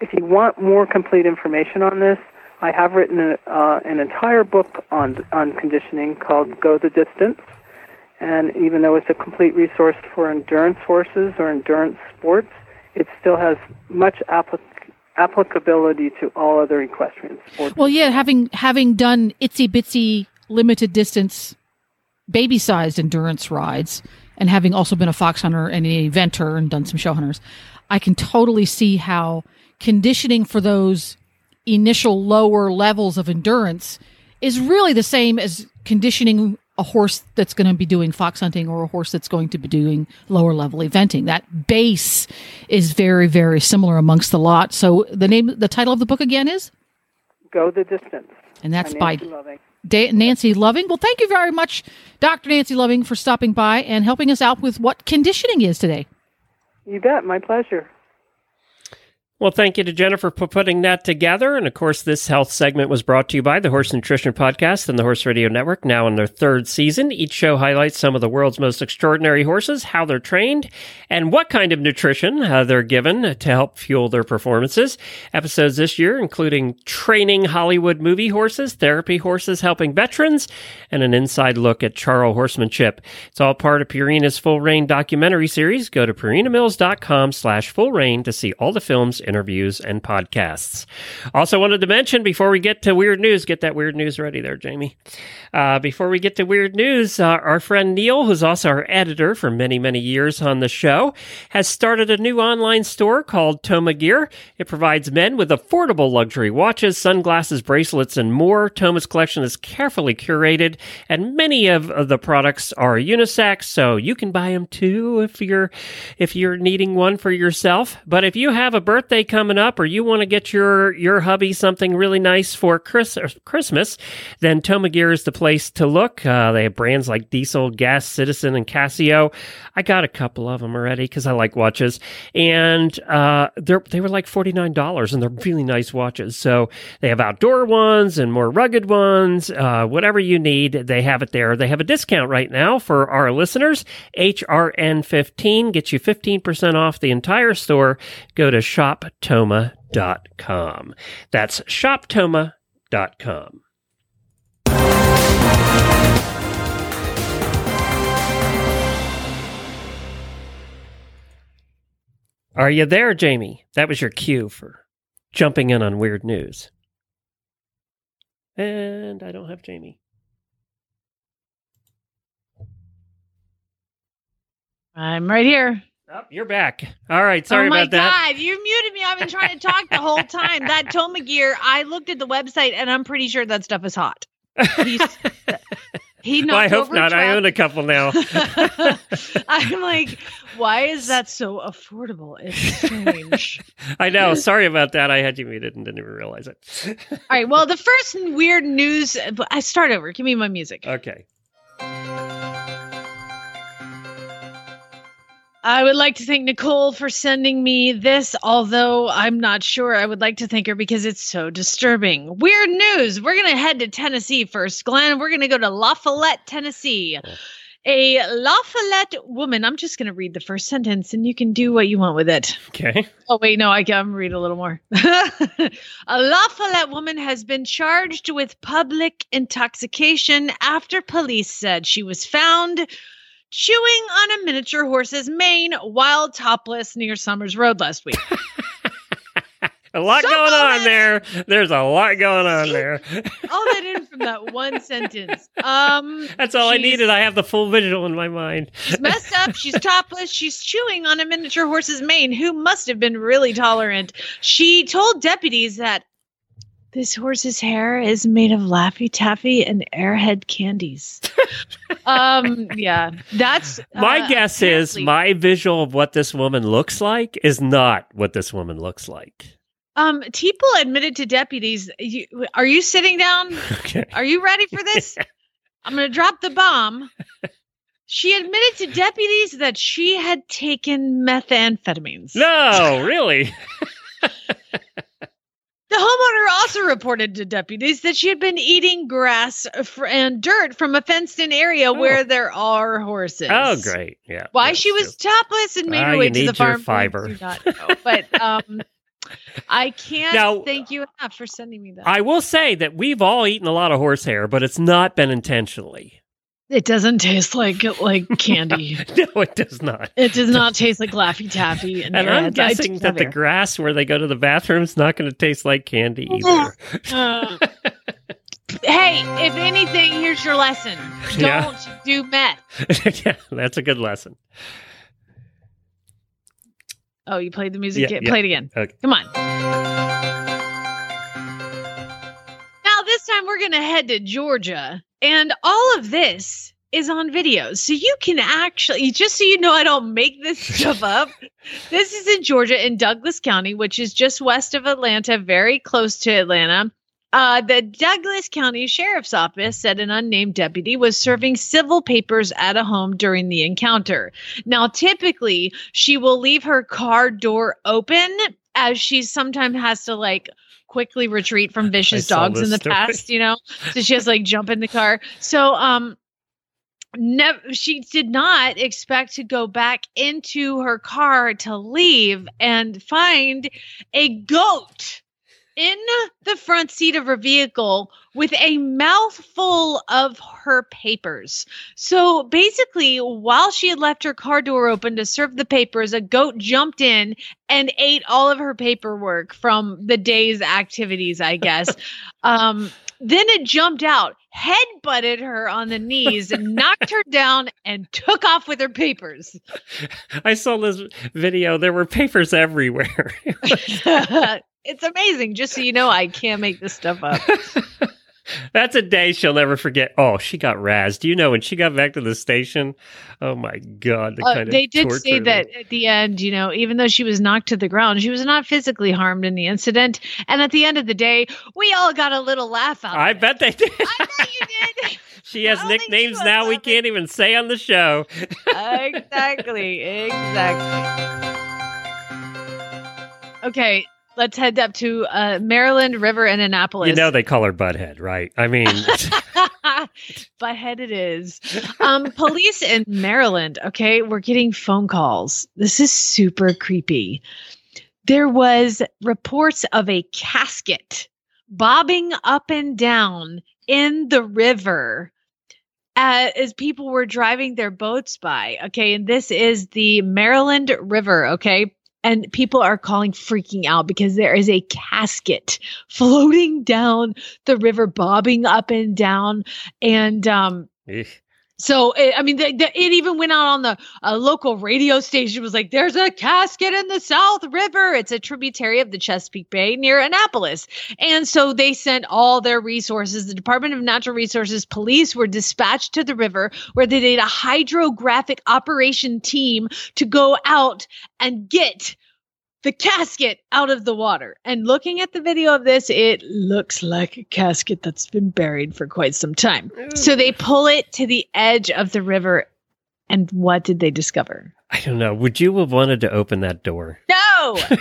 If you want more complete information on this, I have written a, uh, an entire book on on conditioning called Go the Distance. And even though it's a complete resource for endurance horses or endurance sports, it still has much applic- applicability to all other equestrian sports. Well, yeah, having having done itsy bitsy limited distance, baby sized endurance rides, and having also been a fox hunter and an eventer and done some show hunters, I can totally see how conditioning for those initial lower levels of endurance is really the same as conditioning a horse that's going to be doing fox hunting or a horse that's going to be doing lower level eventing. That base is very, very similar amongst the lot. So the name, the title of the book again is? Go the Distance. And that's by by Nancy Loving. Da- Nancy Loving. Well, thank you very much, Dr. Nancy Loving, for stopping by and helping us out with what conditioning is today. You bet. My pleasure. Well, thank you to Jennifer for putting that together. And of course, this health segment was brought to you by the Horse Nutrition Podcast and the Horse Radio Network, now in their third season. Each show highlights some of the world's most extraordinary horses, how they're trained, and what kind of nutrition uh, they're given to help fuel their performances. Episodes this year, including training Hollywood movie horses, therapy horses helping veterans, and an inside look at Charles horsemanship. It's all part of Purina's Full Rein documentary series. Go to purinamills.com slash full rein to see all the films, interviews, and podcasts. Also wanted to mention before we get to weird news, get that weird news ready there, Jamie. Uh, before we get to weird news, uh, our friend Neil, who's also our editor for many, many years on the show, has started a new online store called Toma Gear. It provides men with affordable luxury watches, sunglasses, bracelets, and more. Toma's collection is carefully curated, and many of of the products are unisex, so you can buy them too if you're if you're needing one for yourself. But if you have a birthday coming up, or you want to get your your hubby something really nice for Chris, Christmas, then Toma Gear is the place to look. Uh, they have brands like Diesel, Gas, Citizen, and Casio. I got a couple of them already because I like watches, and uh, they were like forty nine dollars, and they're really nice watches. So they have outdoor ones and more rugged ones. Uh, whatever you need, they have it there. They have a discount right now for our listeners. HRN fifteen gets you fifteen percent off the entire store. Go to shoptoma.com. That's shoptoma.com. Are you there, Jamie? That was your cue for jumping in on weird news. And I don't have Jamie. I'm right here. Oh, you're back. All right. Sorry oh my about that. god, you muted me. I've been trying to talk the whole time. That Toma gear, I looked at the website and I'm pretty sure that stuff is hot. He Well, I hope not. I own a couple now. I'm like, why is that so affordable? It's strange. I know. Sorry about that. I had you muted and didn't even realize it. All right. Well, the first weird news. I start over. Give me my music. okay. I would like to thank Nicole for sending me this, although I'm not sure I would like to thank her because it's so disturbing. Weird news. We're going to head to Tennessee first, Glenn. We're going to go to La Follette, Tennessee. A La Follette woman, I'm just going to read the first sentence and you can do what you want with it. Okay. Oh, wait, no, I can read a little more. a La Follette woman has been charged with public intoxication after police said she was found chewing on a miniature horse's mane while topless near Summers Road last week. A lot Some going on moments- there. There's a lot going on there. All that in from that one sentence. Um, That's all I needed. I have the full visual in my mind. She's messed up. She's topless. She's chewing on a miniature horse's mane, who must have been really tolerant. She told deputies that this horse's hair is made of Laffy Taffy and Airhead candies. um, yeah, that's My uh, guess is my visual of what this woman looks like is not what this woman looks like. Um, people admitted to deputies. You, are you sitting down? Okay. Are you ready for this? I'm going to drop the bomb. She admitted to deputies that she had taken methamphetamines. No, really? The homeowner also reported to deputies that she had been eating grass and dirt from a fenced in area Oh. where there are horses. Oh, great. Yeah. Why she was topless and made Ah, her way to the farm. Fiber. do not know. But um, I can't Now- thank you enough for sending me that. I will say that we've all eaten a lot of horsehair, but it's not been intentionally. It doesn't taste like like candy. No, it does not. It does not taste like Laffy Taffy. And, And I'm guessing that the grass where they go to the bathroom is not going to taste like candy either. Uh, hey, if anything, here's your lesson: don't Yeah. do meth. yeah, that's a good lesson. Oh, you played the music. Yeah, Yeah. Play it again. Okay. Come on. Now, this time we're going to head to Georgia, and all of this is on video. So you can actually, just so you know, I don't make this stuff up. This is in Georgia, in Douglas County, which is just west of Atlanta, very close to Atlanta. Uh, the Douglas County Sheriff's Office said an unnamed deputy was serving civil papers at a home during the encounter. Now, typically, she will leave her car door open as she sometimes has to like quickly retreat from vicious dogs in the story. past, you know? So she has like jump in the car. So, um, never she did not expect to go back into her car to leave and find a goat in the front seat of her vehicle with a mouthful of her papers. So basically, while she had left her car door open to serve the papers, a goat jumped in and ate all of her paperwork from the day's activities, I guess. um, then it jumped out, head butted her on the knees, and knocked her down and took off with her papers. I saw this video. There were papers everywhere. it's amazing. Just so you know, I can't make this stuff up. That's a day she'll never forget. Oh, she got razzed. You know, when she got back to the station, oh my God. The Uh, kind of they did say that at the end, you know, even though she was knocked to the ground, she was not physically harmed in the incident. And at the end of the day, we all got a little laugh out. I of it. bet they did. I bet you did. she has nicknames now we can't even say on the show. exactly. Exactly. Okay, let's head up to uh, Maryland River and Annapolis. You know they call her Butthead, right? I mean, Butthead it is. Um, police in Maryland, okay, we're getting phone calls. This is super creepy. There was reports of a casket bobbing up and down in the river uh, as people were driving their boats by. Okay, and this is the Maryland River, okay? And people are calling freaking out because there is a casket floating down the river, bobbing up and down. And um, so, it, I mean, the, the, it even went out on the local radio station. It was like, there's a casket in the South River. It's a tributary of the Chesapeake Bay near Annapolis. And so they sent all their resources. The Department of Natural Resources police were dispatched to the river where they did a hydrographic operation team to go out and get the casket out of the water. And looking at the video of this, it looks like a casket that's been buried for quite some time. So they pull it to the edge of the river And what did they discover? I don't know. Would you have wanted to open that door? No. but it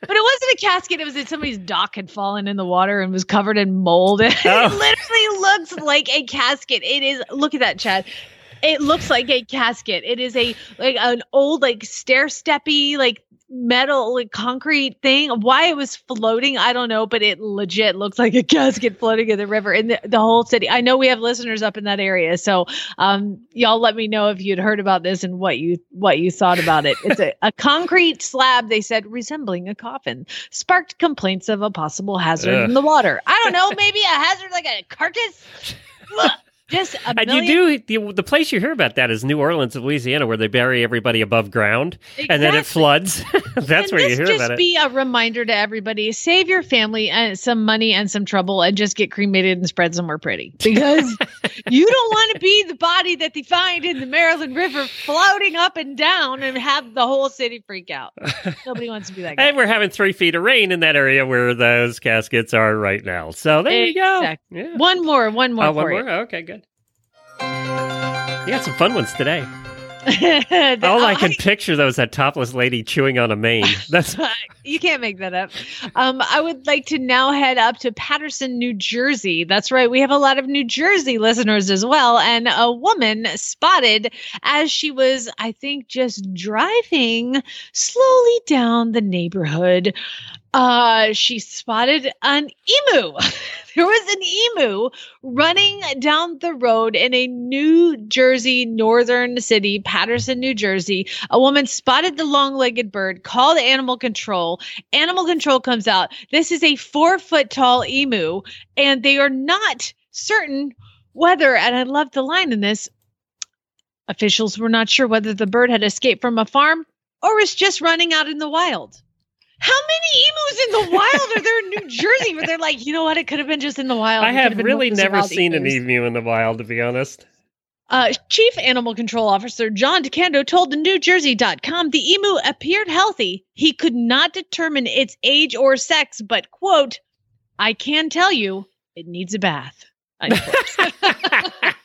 wasn't a casket. It was that somebody's dock had fallen in the water and was covered in mold. it Oh. literally looks like a casket. It is. Look at that, Chad. It looks like a casket. It is a like an old like stair steppy like metal like concrete thing. Why it was floating, I don't know, but it legit looks like a casket floating in the river in the, the whole city. I know we have listeners up in that area, so um, y'all let me know if you'd heard about this and what you what you thought about it. It's a, a concrete slab. They said resembling a coffin sparked complaints of a possible hazard Ugh. in the water. I don't know, maybe a hazard like a carcass. Just a And million. you do the, the place you hear about that is New Orleans, Louisiana, where they bury everybody above ground, and then it floods. That's where you hear just about it. Just be a reminder to everybody: save your family and some money and some trouble, and just get cremated and spread somewhere pretty. Because you don't want to be the body that they find in the Maryland River floating up and down and have the whole city freak out. Nobody wants to be that guy. And we're having three feet of rain in that area where those caskets are right now. So there you go. Yeah. One more, one more Oh, one more? Okay, good. You got some fun ones today. All I can picture though is that topless lady chewing on a mane. That's you can't make that up. Um, I would like to now head up to Paterson, New Jersey. That's right. We have a lot of New Jersey listeners as well. And a woman spotted as she was, I think, just driving slowly down the neighborhood. Uh, she spotted an emu. there was an emu running down the road in a New Jersey northern city, Paterson, New Jersey. A woman spotted the long legged bird, called animal control. Animal control comes out. This is a four foot tall emu, and they are not certain whether, and I love the line in this officials were not sure whether the bird had escaped from a farm or was just running out in the wild. How many emus in the wild are there in New Jersey where they're like, you know what, it could have been just in the wild. I have really one of those never seen an emu in the wild, to be honest. Uh, Chief Animal Control Officer John DeCando told the NewJersey.com the emu appeared healthy. He could not determine its age or sex, but, quote, I can tell you it needs a bath.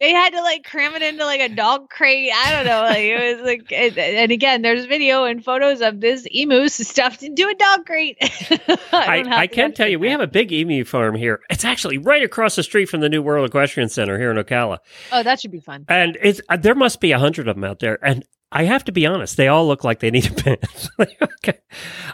they had to like cram it into like a dog crate. I don't know. Like it was like, it- and again, there's video and photos of this emu stuffed into a dog crate. I, I, can tell you, we have a big emu farm here. It's actually right across the street from the New World Equestrian Center here in Ocala. Oh, that should be fun. And it's uh, there must be a hundred of them out there. And I have to be honest, they all look like they need a bath. okay.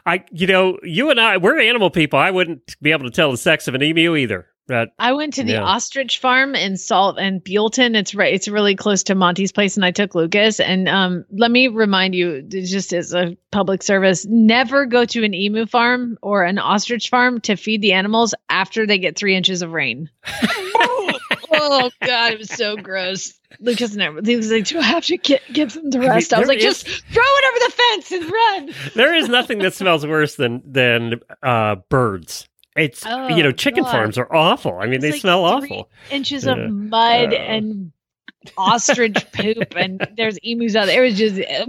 I, you know, you and I, we're animal people. I wouldn't be able to tell the sex of an emu either. But I went to the Yeah. ostrich farm in Solvang Buellton. It's right. It's really close to Monty's place, and I took Lucas. And um, let me remind you, just as a public service, never go to an emu farm or an ostrich farm to feed the animals after they get three inches of rain. oh God, it was so gross. Lucas never. He was like, "Do I have to get, give them the rest?" I, was like, is- "Just throw it over the fence and run." there is nothing that smells worse than than uh, birds. It's Oh, you know, chicken God. farms are awful. I mean, It's they like smell awful. Inches Yeah. of mud Oh. and ostrich poop, and there's emus out there. It was just, uh,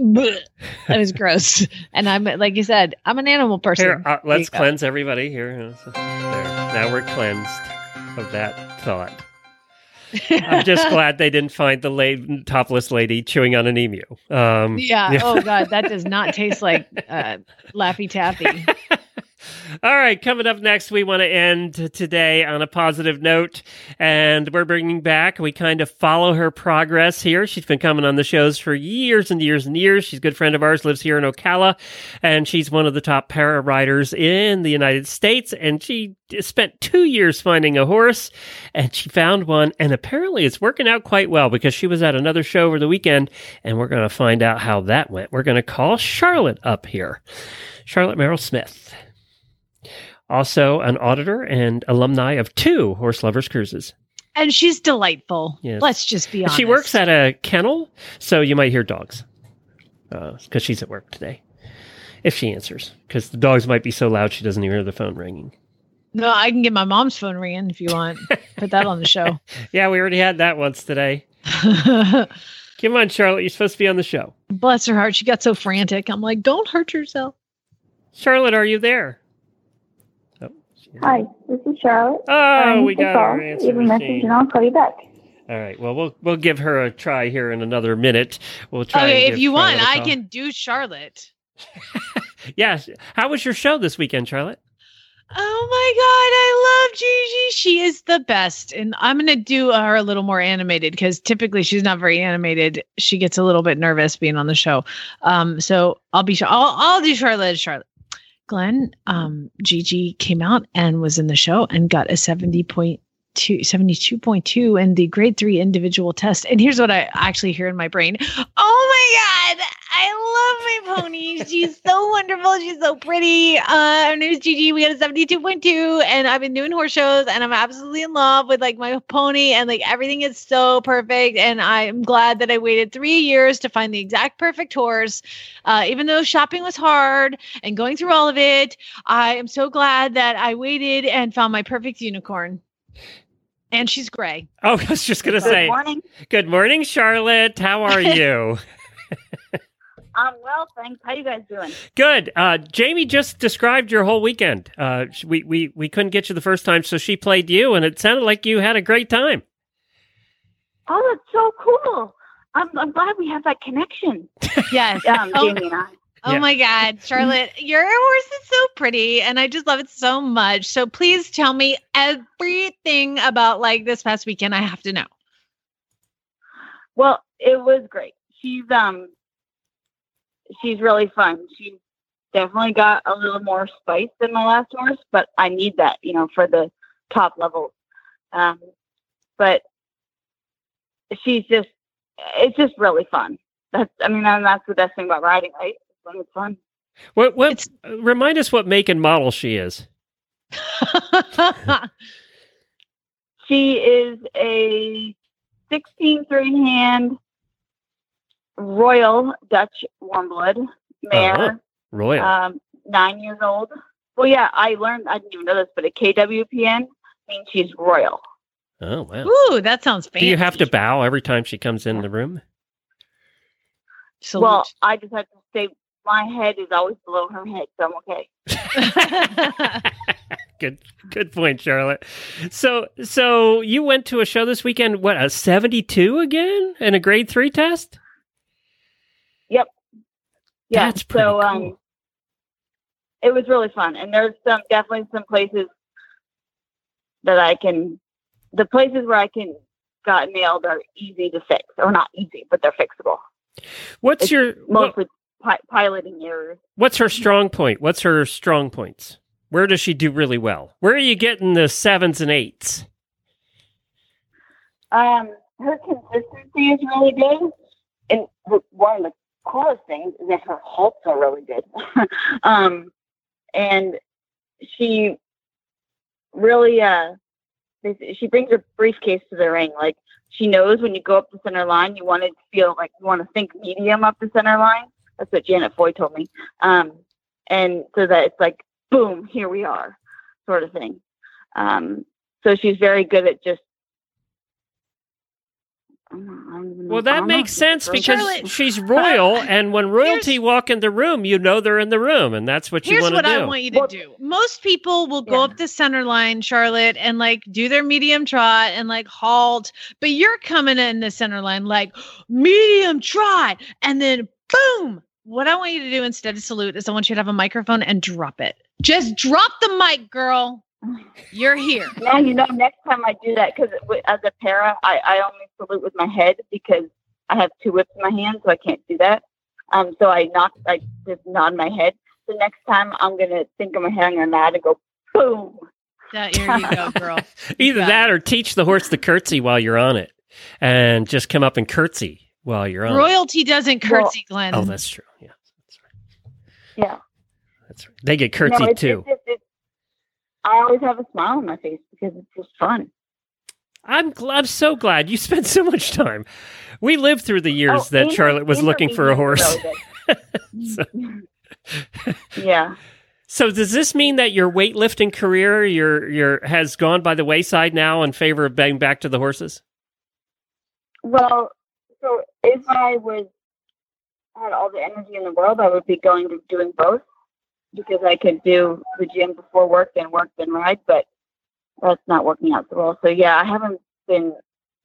it was gross. And I'm like you said, I'm an animal person. Here, uh, let's you go. cleanse everybody here. There. Now we're cleansed of that thought. I'm just glad they didn't find the la- topless lady chewing on an emu. Um, yeah. Oh God, that does not taste like uh, Laffy Taffy. All right, coming up next, we want to end today on a positive note, and we're bringing back. We kind of follow her progress here. She's been coming on the shows for years and years and years. She's a good friend of ours, lives here in Ocala, and she's one of the top para riders in the United States. And she spent two years finding a horse, and she found one, and apparently it's working out quite well because she was at another show over the weekend, and we're going to find out how that went. We're going to call Charlotte up here, Charlotte Merle-Smith also an auditor and alumni of two Horse Lovers Cruises. And she's delightful. Yes. Let's just be honest. She works at a kennel, so you might hear dogs uh, because she's at work today. If she answers, because the dogs might be so loud she doesn't even hear the phone ringing. No, I can get my mom's phone ringing if you want. Put that on the show. Yeah, we already had that once today. Come on, Charlotte, you're supposed to be on the show. Bless her heart, she got so frantic. I'm like, don't hurt yourself. Charlotte, are you there? She- Hi, this is Charlotte. Oh, Um, we got all. our answer Leave a message and I'll call you back. All right. Well, we'll we'll give her a try here in another minute. We'll try. Okay, if you want, Charlotte a I call. can do Charlotte. Yes. How was your show this weekend, Charlotte? Oh my god, I love Gigi. She is the best. And I'm going to do her a little more animated because typically she's not very animated. She gets a little bit nervous being on the show. Um, so I'll be I'll, I'll do Charlotte Charlotte. Glenn, um, Gigi came out and was in the show and got a 70.2, 72.2 in the grade three individual test. And here's what I actually hear in my brain. Oh my God. I love my pony. She's so wonderful. She's so pretty. Uh, her name is Gigi. We got a 72.2 and I've been doing horse shows and I'm absolutely in love with like my pony and like everything is so perfect. And I'm glad that I waited three years to find the exact perfect horse. Uh, even though shopping was hard and going through all of it, I am so glad that I waited and found my perfect unicorn. And she's gray. Oh, I was just gonna Good say. morning. Good morning, Charlotte. How are you? I'm well, thanks. How you guys doing? Good. Uh, Jamie just described your whole weekend. Uh, we, we, we couldn't get you the first time, so she played you, and it sounded like you had a great time. Oh, that's so cool. I'm, I'm glad we have that connection. Yes. Um. Jamie and I. Oh Yeah. my God, Charlotte, your horse is so pretty and I just love it so much. So please tell me everything about like this past weekend. I have to know. Well, it was great. She's um, she's really fun. She definitely got a little more spice than my last horse, but I need that, you know, for the top levels. Um, but she's just, it's just really fun. That's, I mean, that's the best thing about riding, right? When it's fun. What, what, It's- remind us what make and model she is. She is a 16 three hand Royal Dutch warm blood mare, Uh-huh. Royal. um, nine years old. Well, yeah, I learned, I didn't even know this, but a KWPN means she's royal. oh, wow. Ooh, that sounds fancy. Do you have to bow every time she comes in the room? Salute. Well, I just have to say my head is always below her head, so I'm okay. good, good point, Charlotte. So, so you went to a show this weekend. What a seventy-two again in a grade three test. Yep. Yeah, That's pretty so cool. um, it was really fun, and there's some definitely some places that I can, the places where I can got nailed are easy to fix, or not easy, but they're fixable. What's It's your what, Mostly pi- piloting errors. what's her strong point? What's her strong points? Where does she do really well? Where are you getting the sevens and eights? Um, her consistency is really good, and one of the coolest things is that her halts are really good. um, and she really, uh, she brings her briefcase to the ring. Like she knows when you go up the center line, you want to feel like you want to think medium up the center line. That's what Janet Foy told me. Um, and so that it's like, boom, here we are, sort of thing. Um, so she's very good at just. I don't know, I don't even know- Well, that don't know. makes sense because Charlotte- she's royal, and when royalty walk in the room, you know they're in the room, and that's what you Here's want to what. I want you to Well- do. Most people will go up the center line, Charlotte, and like do their medium trot and like halt. But you're coming in the center line like medium trot, and then boom. What I want you to do instead of salute is I want you to have a microphone and drop it. Just drop the mic, girl. You're here. Now you know. Next time I do that, because as a para, I, I only salute with my head because I have two whips in my hand, so I can't do that. Um, so I knock, I just nod my head. So next time I'm gonna think of my head, I'm gonna nod and go boom. That, here you go, girl. Either got that or teach the horse the curtsy while you're on it, and just come up and curtsy while you're on. Royalty doesn't Well- curtsy, Glenn. Oh, that's true. Yeah, that's right. Yeah. That's right. They get No, it's- too. it's just- it's- I always have a smile on my face because it's just fun. I'm gl- I'm so glad you spent so much time. We lived through the years Oh, that Charlotte was looking for a horse. is really good. yeah. So does this mean that your weightlifting career your your has gone by the wayside now in favor of being back to the horses? Well, so if I was had all the energy in the world, I would be going to doing both because I could do the gym before work, then work, then ride. But that's not working out so well. So yeah, I haven't been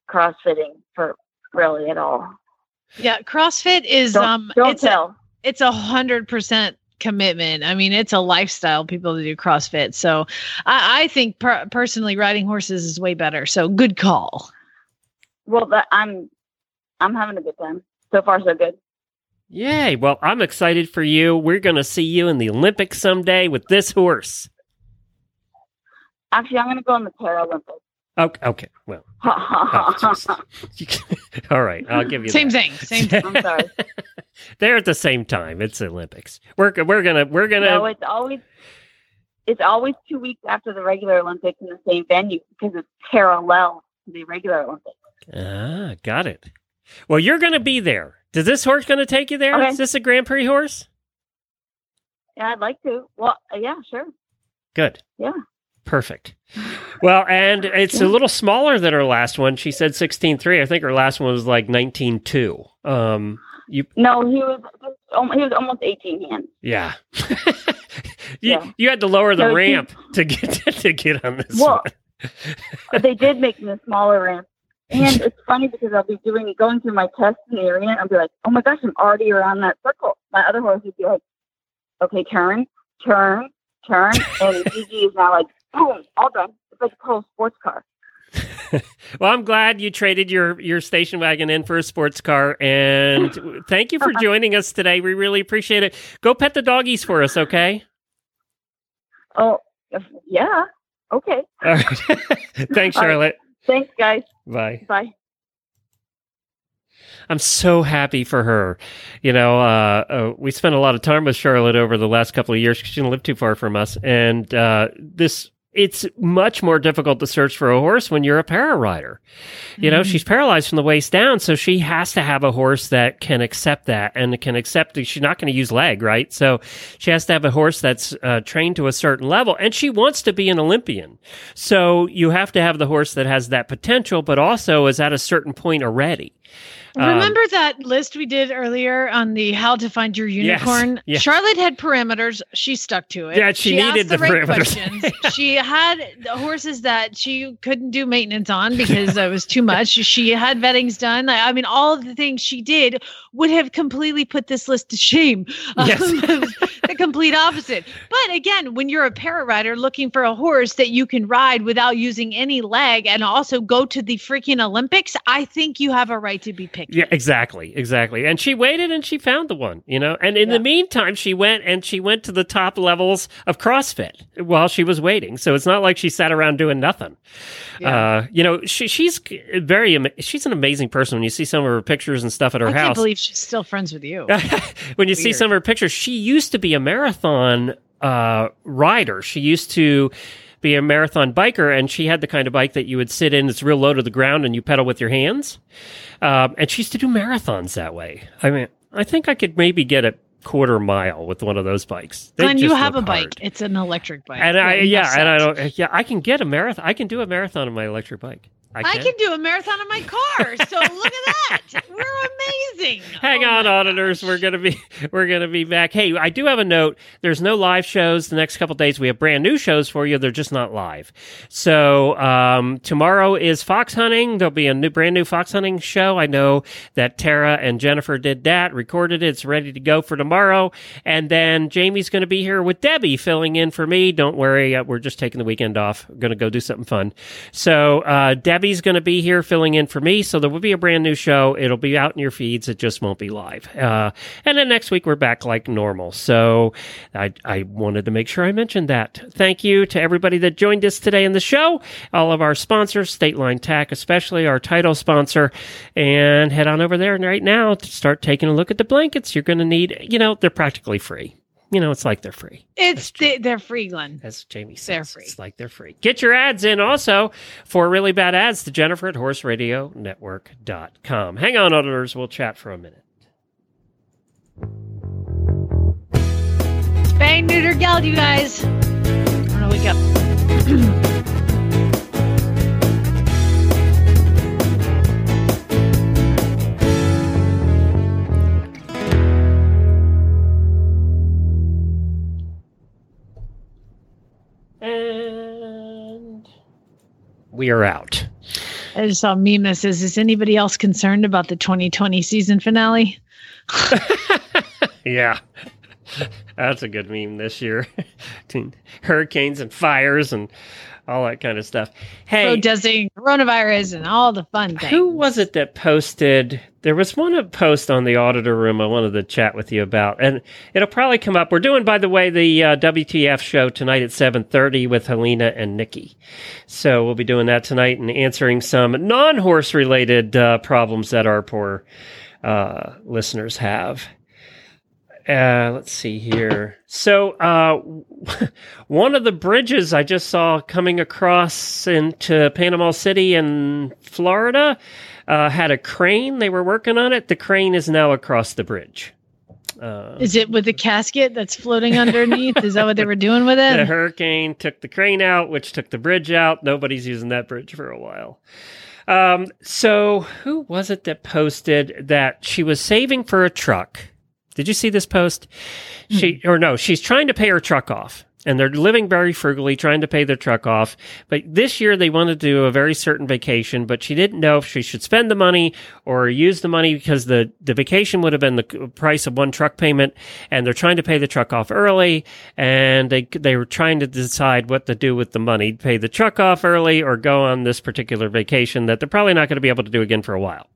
CrossFitting for really at all. Yeah, CrossFit is Don't, um don't it's a, tell. it's a hundred percent commitment. I mean, it's a lifestyle people to do CrossFit. So I, I think per- personally riding horses is way better. So good call. Well, that, I'm I'm having a good time. So far, so good. Yay. Well, I'm excited for you. We're going to see you in the Olympics someday with this horse. Actually, I'm going to go in the Paralympics. Okay. okay. Well, oh, I'm all right. I'll give you Same that. thing. Same thing. I'm sorry. They're at the same time. It's Olympics. We're we're gonna we're gonna. No, it's always it's always two weeks after the regular Olympics in the same venue because it's parallel to the regular Olympics. ah, got it. Well, you're gonna be there. Is this horse gonna take you there? Okay. Is this a Grand Prix horse? Yeah, I'd like to. Well, yeah, sure. Good. Yeah. Perfect. Well, and it's a little smaller than her last one. She said sixteen three. I think her last one was like nineteen two. Um, you No, he was um, he was almost 18 hands. yeah. you Yeah. you had to lower the No, he- ramp to get to get on this Well, one. they did make the smaller ramp. And it's funny because I'll be doing going through my test in the arena. I'll be like, oh my gosh, I'm already around that circle. My other horse would be like, okay, turn, turn, turn, and Gigi is now like, boom, all done. It's like a total sports car. Well, I'm glad you traded your your station wagon in for a sports car, and thank you for joining us today. We really appreciate it. Go pet the doggies for us, okay? Oh, yeah, okay. All right. Thanks, All right. Charlotte. Thanks, guys. Bye. Bye. I'm so happy for her. You know, uh, uh, we spent a lot of time with Charlotte over the last couple of years. She didn't live too far from us, and uh, this. It's much more difficult to search for a horse when you're a para rider. You know, she's paralyzed from the waist down, so she has to have a horse that can accept that and can accept that she's not going to use leg, right? So she has to have a horse that's uh, trained to a certain level, and she wants to be an Olympian. So you have to have the horse that has that potential, but also is at a certain point already. Um, Remember that list we did earlier on the how to find your unicorn? yes. Charlotte had parameters. She stuck to it. Yeah, she needed asked the right parameters. questions. she had the horses that she couldn't do maintenance on because it was too much. She had vettings done. I mean, all of the things she did would have completely put this list to shame. Yes. Um, the complete opposite. But again, when you're a para rider looking for a horse that you can ride without using any leg and also go to the freaking Olympics, I think you have a right to be picky. Yeah, exactly, exactly. And she waited and she found the one, you know. And in the meantime, she went and she went to the top levels of CrossFit while she was waiting. So it's not like she sat around doing nothing. Uh, you know, she, she's very she's an amazing person. When you see some of her pictures and stuff at her house. I can't believe she's still friends with you. when you see some of her pictures, she used to be a marathon uh, rider. She used to be a marathon biker, and she had the kind of bike that you would sit in. It's real low to the ground, and you pedal with your hands. Um, and she used to do marathons that way. I mean, I think I could maybe get a quarter mile with one of those bikes. They Glenn, you have a look bike. hard. It's an electric bike. And I, yeah, and I don't, yeah, I can get a marathon. I can do a marathon on my electric bike. I I can. can do a marathon in my car. So look at that. We're amazing. Hang Oh on, auditors. gosh. We're gonna be we're gonna be back. Hey, I do have a note. There's no live shows the next couple days. We have brand new shows for you. They're just not live. So um, tomorrow is fox hunting. There'll be a new brand new fox hunting show. I know that Tara and Jennifer did that, recorded it. It's ready to go for tomorrow. And then Jamie's going to be here with Debbie filling in for me. Don't worry, uh, we're just taking the weekend off. We're Going to go do something fun. So uh, Debbie's going to be here filling in for me. So there will be a brand new show. It'll be out in your feeds. It just won't be live. Uh, and then next week we're back like normal. So I, I wanted to make sure I mentioned that. Thank you to everybody that joined us today in the show. All of our sponsors, State Line especially our title sponsor. And head on over there right now to start taking a look at the blankets. You're going to need, you know, they're practically free. You know, it's like they're free. It's they, they're free, Glenn. As Jamie says, They're free. it's like they're free. Get your ads in also for really bad ads to Jennifer at horseradionetwork.com. Hang on, auditors. We'll chat for a minute. Spay, neuter, geld, you guys. I'm gonna wake up. we are out. I just saw a meme that says, "Is anybody else concerned about the 2020 season finale?" Yeah. That's a good meme this year. Hurricanes and fires and all that kind of stuff. Hey, Protesting coronavirus and all the fun things. who was it that posted? There was one post on the auditor room I wanted to chat with you about, and it'll probably come up. We're doing, by the way, the uh, WTF show tonight at seven thirty with Helena and Nikki. So we'll be doing that tonight and answering some non-horse related uh, problems that our poor uh, listeners have. Uh, let's see here. So, uh, one of the bridges I just saw coming across into Panama City in Florida uh, had a crane. They were working on it. The crane is now across the bridge. Uh, Is it with the casket that's floating underneath? Is that what they were doing with it? the hurricane took the crane out, which took the bridge out. Nobody's using that bridge for a while. Um, so, who was it that posted that she was saving for a truck? Did you see this post? She hmm. or no, she's trying to pay her truck off. And they're living very frugally, trying to pay their truck off. But this year they wanted to do a very certain vacation, but she didn't know if she should spend the money or use the money because the, the vacation would have been the price of one truck payment. And they're trying to pay the truck off early. And they, they were trying to decide what to do with the money, pay the truck off early or go on this particular vacation that they're probably not going to be able to do again for a while.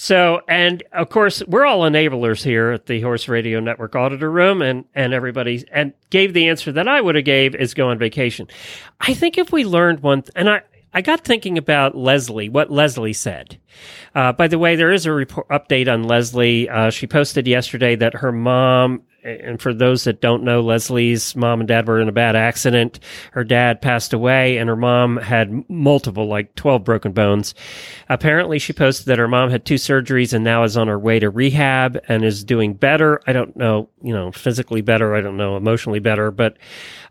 So, and of course, we're all enablers here at the Horse Radio Network Auditor Room, and and everybody and gave the answer that I would have gave is go on vacation. I think if we learned one, th- and I I got thinking about Leslie, what Leslie said. Uh, by the way, there is a report update on Leslie. Uh, she posted yesterday that her mom, and for those that don't know, Leslie's mom and dad were in a bad accident. Her dad passed away, and her mom had multiple, like 12 broken bones. Apparently, she posted that her mom had two surgeries and now is on her way to rehab and is doing better. I don't know, you know, physically better. I don't know, emotionally better. But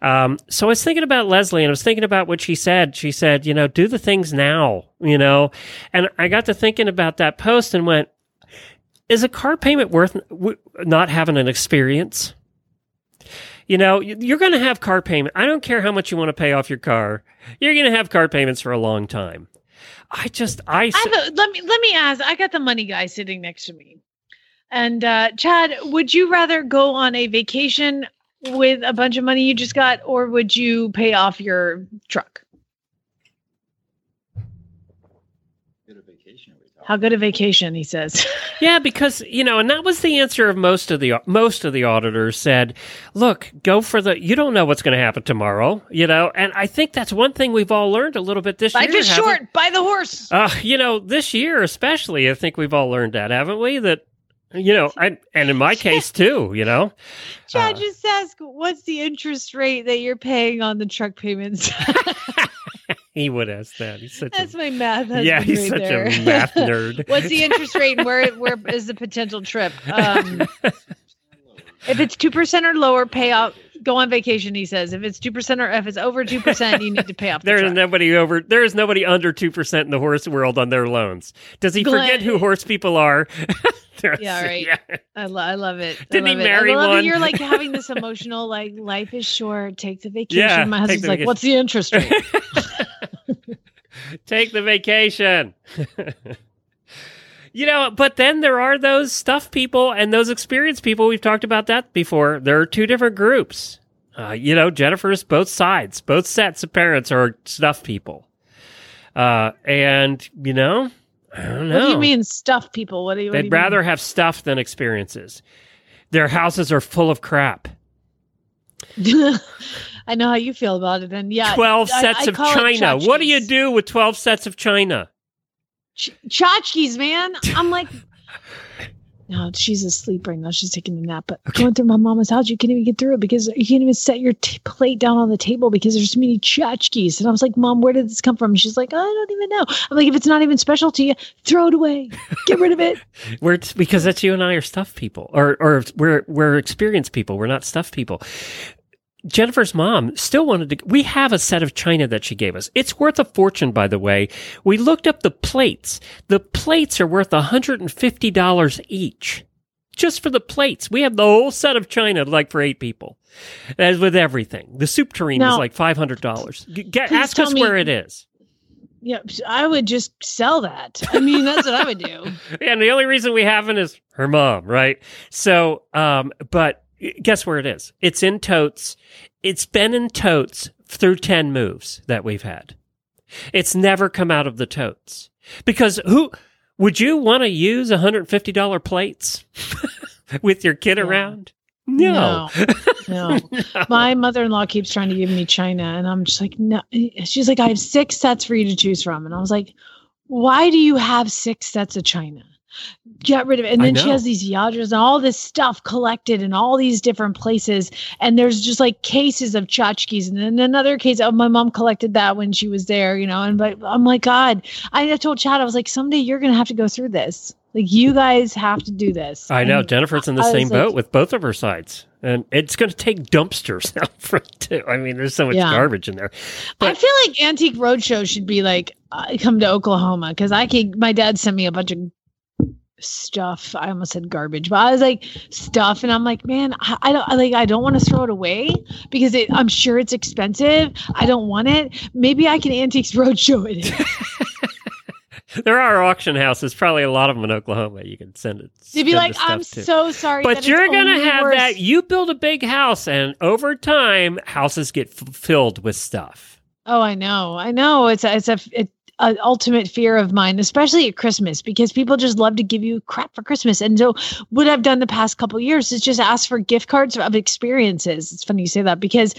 um, so I was thinking about Leslie and I was thinking about what she said. She said, you know, do the things now, you know, and I got to thinking about that post and went, is a car payment worth not having an experience? You know, you're going to have car payment. I don't care how much you want to pay off your car. You're going to have car payments for a long time. I just, I, I a, let me let me ask. I got the money guy sitting next to me, and uh, Chad, would you rather go on a vacation with a bunch of money you just got, or would you pay off your truck? How good a vacation, he says. Yeah, because you know, and that was the answer of most of the most of the auditors said, "Look, go for the. You don't know what's going to happen tomorrow, you know." And I think that's one thing we've all learned a little bit this Life year. is haven't- short. Buy the horse. Uh, you know, this year especially, I think we've all learned that, haven't we? That you know, I, and in my case too, you know. Chad, Uh, just ask what's the interest rate that you're paying on the truck payments. He would ask that. He's such That's a my math. Yeah, he's right such there. a math nerd. What's the interest rate and where where is the potential trip? Um, if it's two percent or lower, pay off. Go on vacation. He says. If it's two percent or if it's over two percent, you need to pay off. The There is nobody over. There is nobody under two percent in the horse world on their loans. Does he Glenn- forget who horse people are? Yeah, right. yeah. I, lo- I love it. Didn't he love marry I love one? That you're like having this emotional, like life is short. Take the vacation. Yeah, My husband's like, vacation. what's the interest rate? Take the vacation. you know, but then there are those stuff people and those experienced people. We've talked about that before. There are two different groups. Uh, you know, Jennifer's both sides, both sets of parents are stuff people. Uh, and you know, I don't know. What do you mean stuff people? What do you? what They'd you rather have stuff than experiences. Their houses are full of crap. I know how you feel about it, and yeah, 12 I- sets I of china. What do you do with 12 sets of china? Ch- tchotchkes, man. I'm like, no, she's asleep right now. She's taking a nap. But going through my mama's house, you can't even get through it because you can't even set your t- plate down on the table because there's so many tchotchkes. And I was like, Mom, where did this come from? She's like, I don't even know. I'm like, if it's not even special to you, throw it away. Get rid of it. We're because that's you and I are stuff people, or or we're we're experienced people. We're not stuff people. Jennifer's mom still wanted to. We have a set of china that she gave us. It's worth a fortune, by the way. We looked up the plates. The plates are worth hundred and fifty dollars each, just for the plates. We have the whole set of china, like for eight people, as with everything. The soup tureen is like five hundred dollars. Get ask us me- where it is. Yeah, I would just sell that. I mean, that's what I would do. and the only reason we haven't is her mom, right? So, um, but guess where it is? It's in totes. It's been in totes through 10 moves that we've had. It's never come out of the totes. Because who would you want to use $150 plates with your kid Yeah. around? No. No. My mother in law keeps trying to give me China, and I'm just like, no. She's like, I have six sets for you to choose from. And I was like, why do you have six sets of China? Get rid of it. And then she has these Lladrós and all this stuff collected in all these different places. And there's just like cases of tchotchkes. And then another case of my mom collected that when she was there, you know. And but I'm like, God, I told Chad, I was like, someday you're going to have to go through this. Like, you guys have to do this. I know Jennifer's in the I same like- boat with both of her sides, and it's going to take dumpsters out front too. I mean, there's so much Yeah. garbage in there. I feel like Antique Roadshow should be like uh, come to Oklahoma because I can. My dad sent me a bunch of stuff. I almost said garbage, but I was like stuff, and I'm like, man, I, I don't I like. I don't want to throw it away because it, I'm sure it's expensive. I don't want it. Maybe I can Antiques Roadshow it. There are auction houses, probably a lot of them in Oklahoma. You can send it. They'd be like, I'm to. so sorry, But you're gonna have worth- that. You build a big house, and over time, houses get f- filled with stuff. Oh, I know. I know. It's a, it's a, it, a ultimate fear of mine, especially at Christmas, because people just love to give you crap for Christmas. And so, what I've done the past couple years is just ask for gift cards of experiences. It's funny you say that because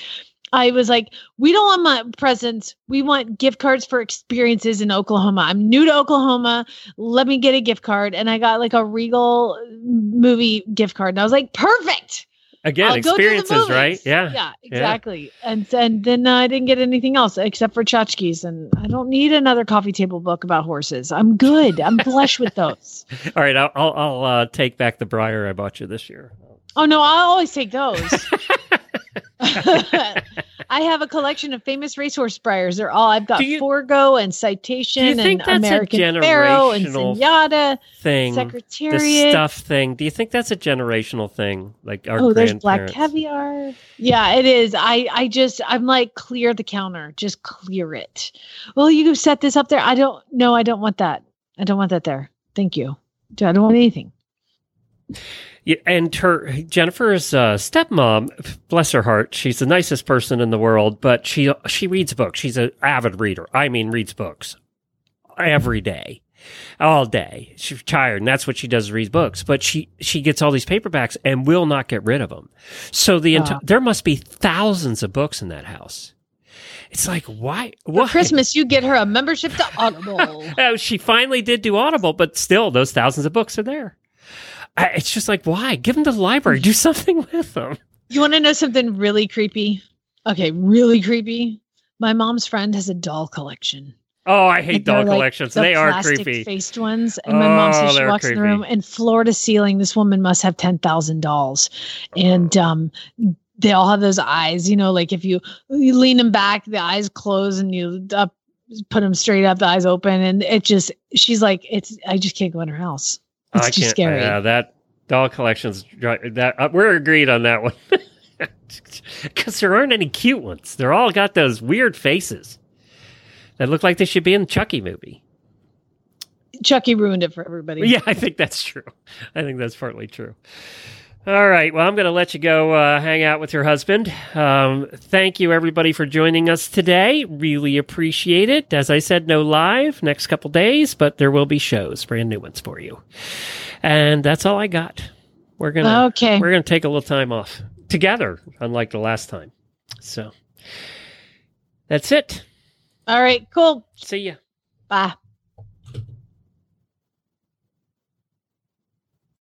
I was like, we don't want my presents. We want gift cards for experiences in Oklahoma. I'm new to Oklahoma. Let me get a gift card. And I got like a Regal movie gift card. And I was like, perfect. Again, I'll go to the experiences, right? Yeah. Yeah, exactly. And then then uh, I didn't get anything else except for tchotchkes, and I don't need another coffee table book about horses. I'm good. I'm flush with those. All right, I'll I'll, I'll uh, take back the Breyer I bought you this year. Oh no, I always take those. I have a collection of famous racehorse Breyers. They're all I've got you- Forego and Citation think and American Pharoah and Zenyatta, Thing, the stuff thing. Do you think that's a generational thing? Like our oh, there's black caviar. Yeah, it is. I I just I'm like clear the counter, just clear it. Well, you set this up there. I don't. No, I don't want that. I don't want that there. Thank you. I don't want anything. Yeah, and her Jennifer's uh, stepmom, bless her heart, she's the nicest person in the world, but she she reads books. She's an avid reader. I mean, reads books every day, all day. She's tired, and that's what she does: reads books. But she she gets all these paperbacks and will not get rid of them. So the enti- there must be thousands of books in that house. It's like why? For Christmas, you get her a membership to Audible. Oh, she finally did do Audible, but still, those thousands of books are there. I, it's just like, why? Give them to the library. Do something with them. you want to know something really creepy? Okay, really creepy. My mom's friend has a doll collection. Oh, I hate doll like collections. the they are creepy. Faced ones, and my mom Oh, says she they're walks in the creepy. room and floor to ceiling. This woman must have ten thousand dolls, and um, they all have those eyes. You know, like if you you lean them back, the eyes close, and you up put them straight up, the eyes open, and it just she's like, it's. I just can't go in her house. It's I too can't. scary. Yeah, that doll collections. That uh, we're agreed on that one. Because there aren't any cute ones. They're all got those weird faces that look like they should be in the Chucky movie. Chucky ruined it for everybody. Yeah, I think that's true. I think that's partly true. All right. Well, I'm going to let you go uh, hang out with your husband. Um, thank you, everybody, for joining us today. Really appreciate it. As I said, no live next couple days, but there will be shows, brand new ones for you. And that's all I got. We're gonna Okay. we're gonna take a little time off together, unlike the last time. So that's it. All right. Cool. See ya. Bye.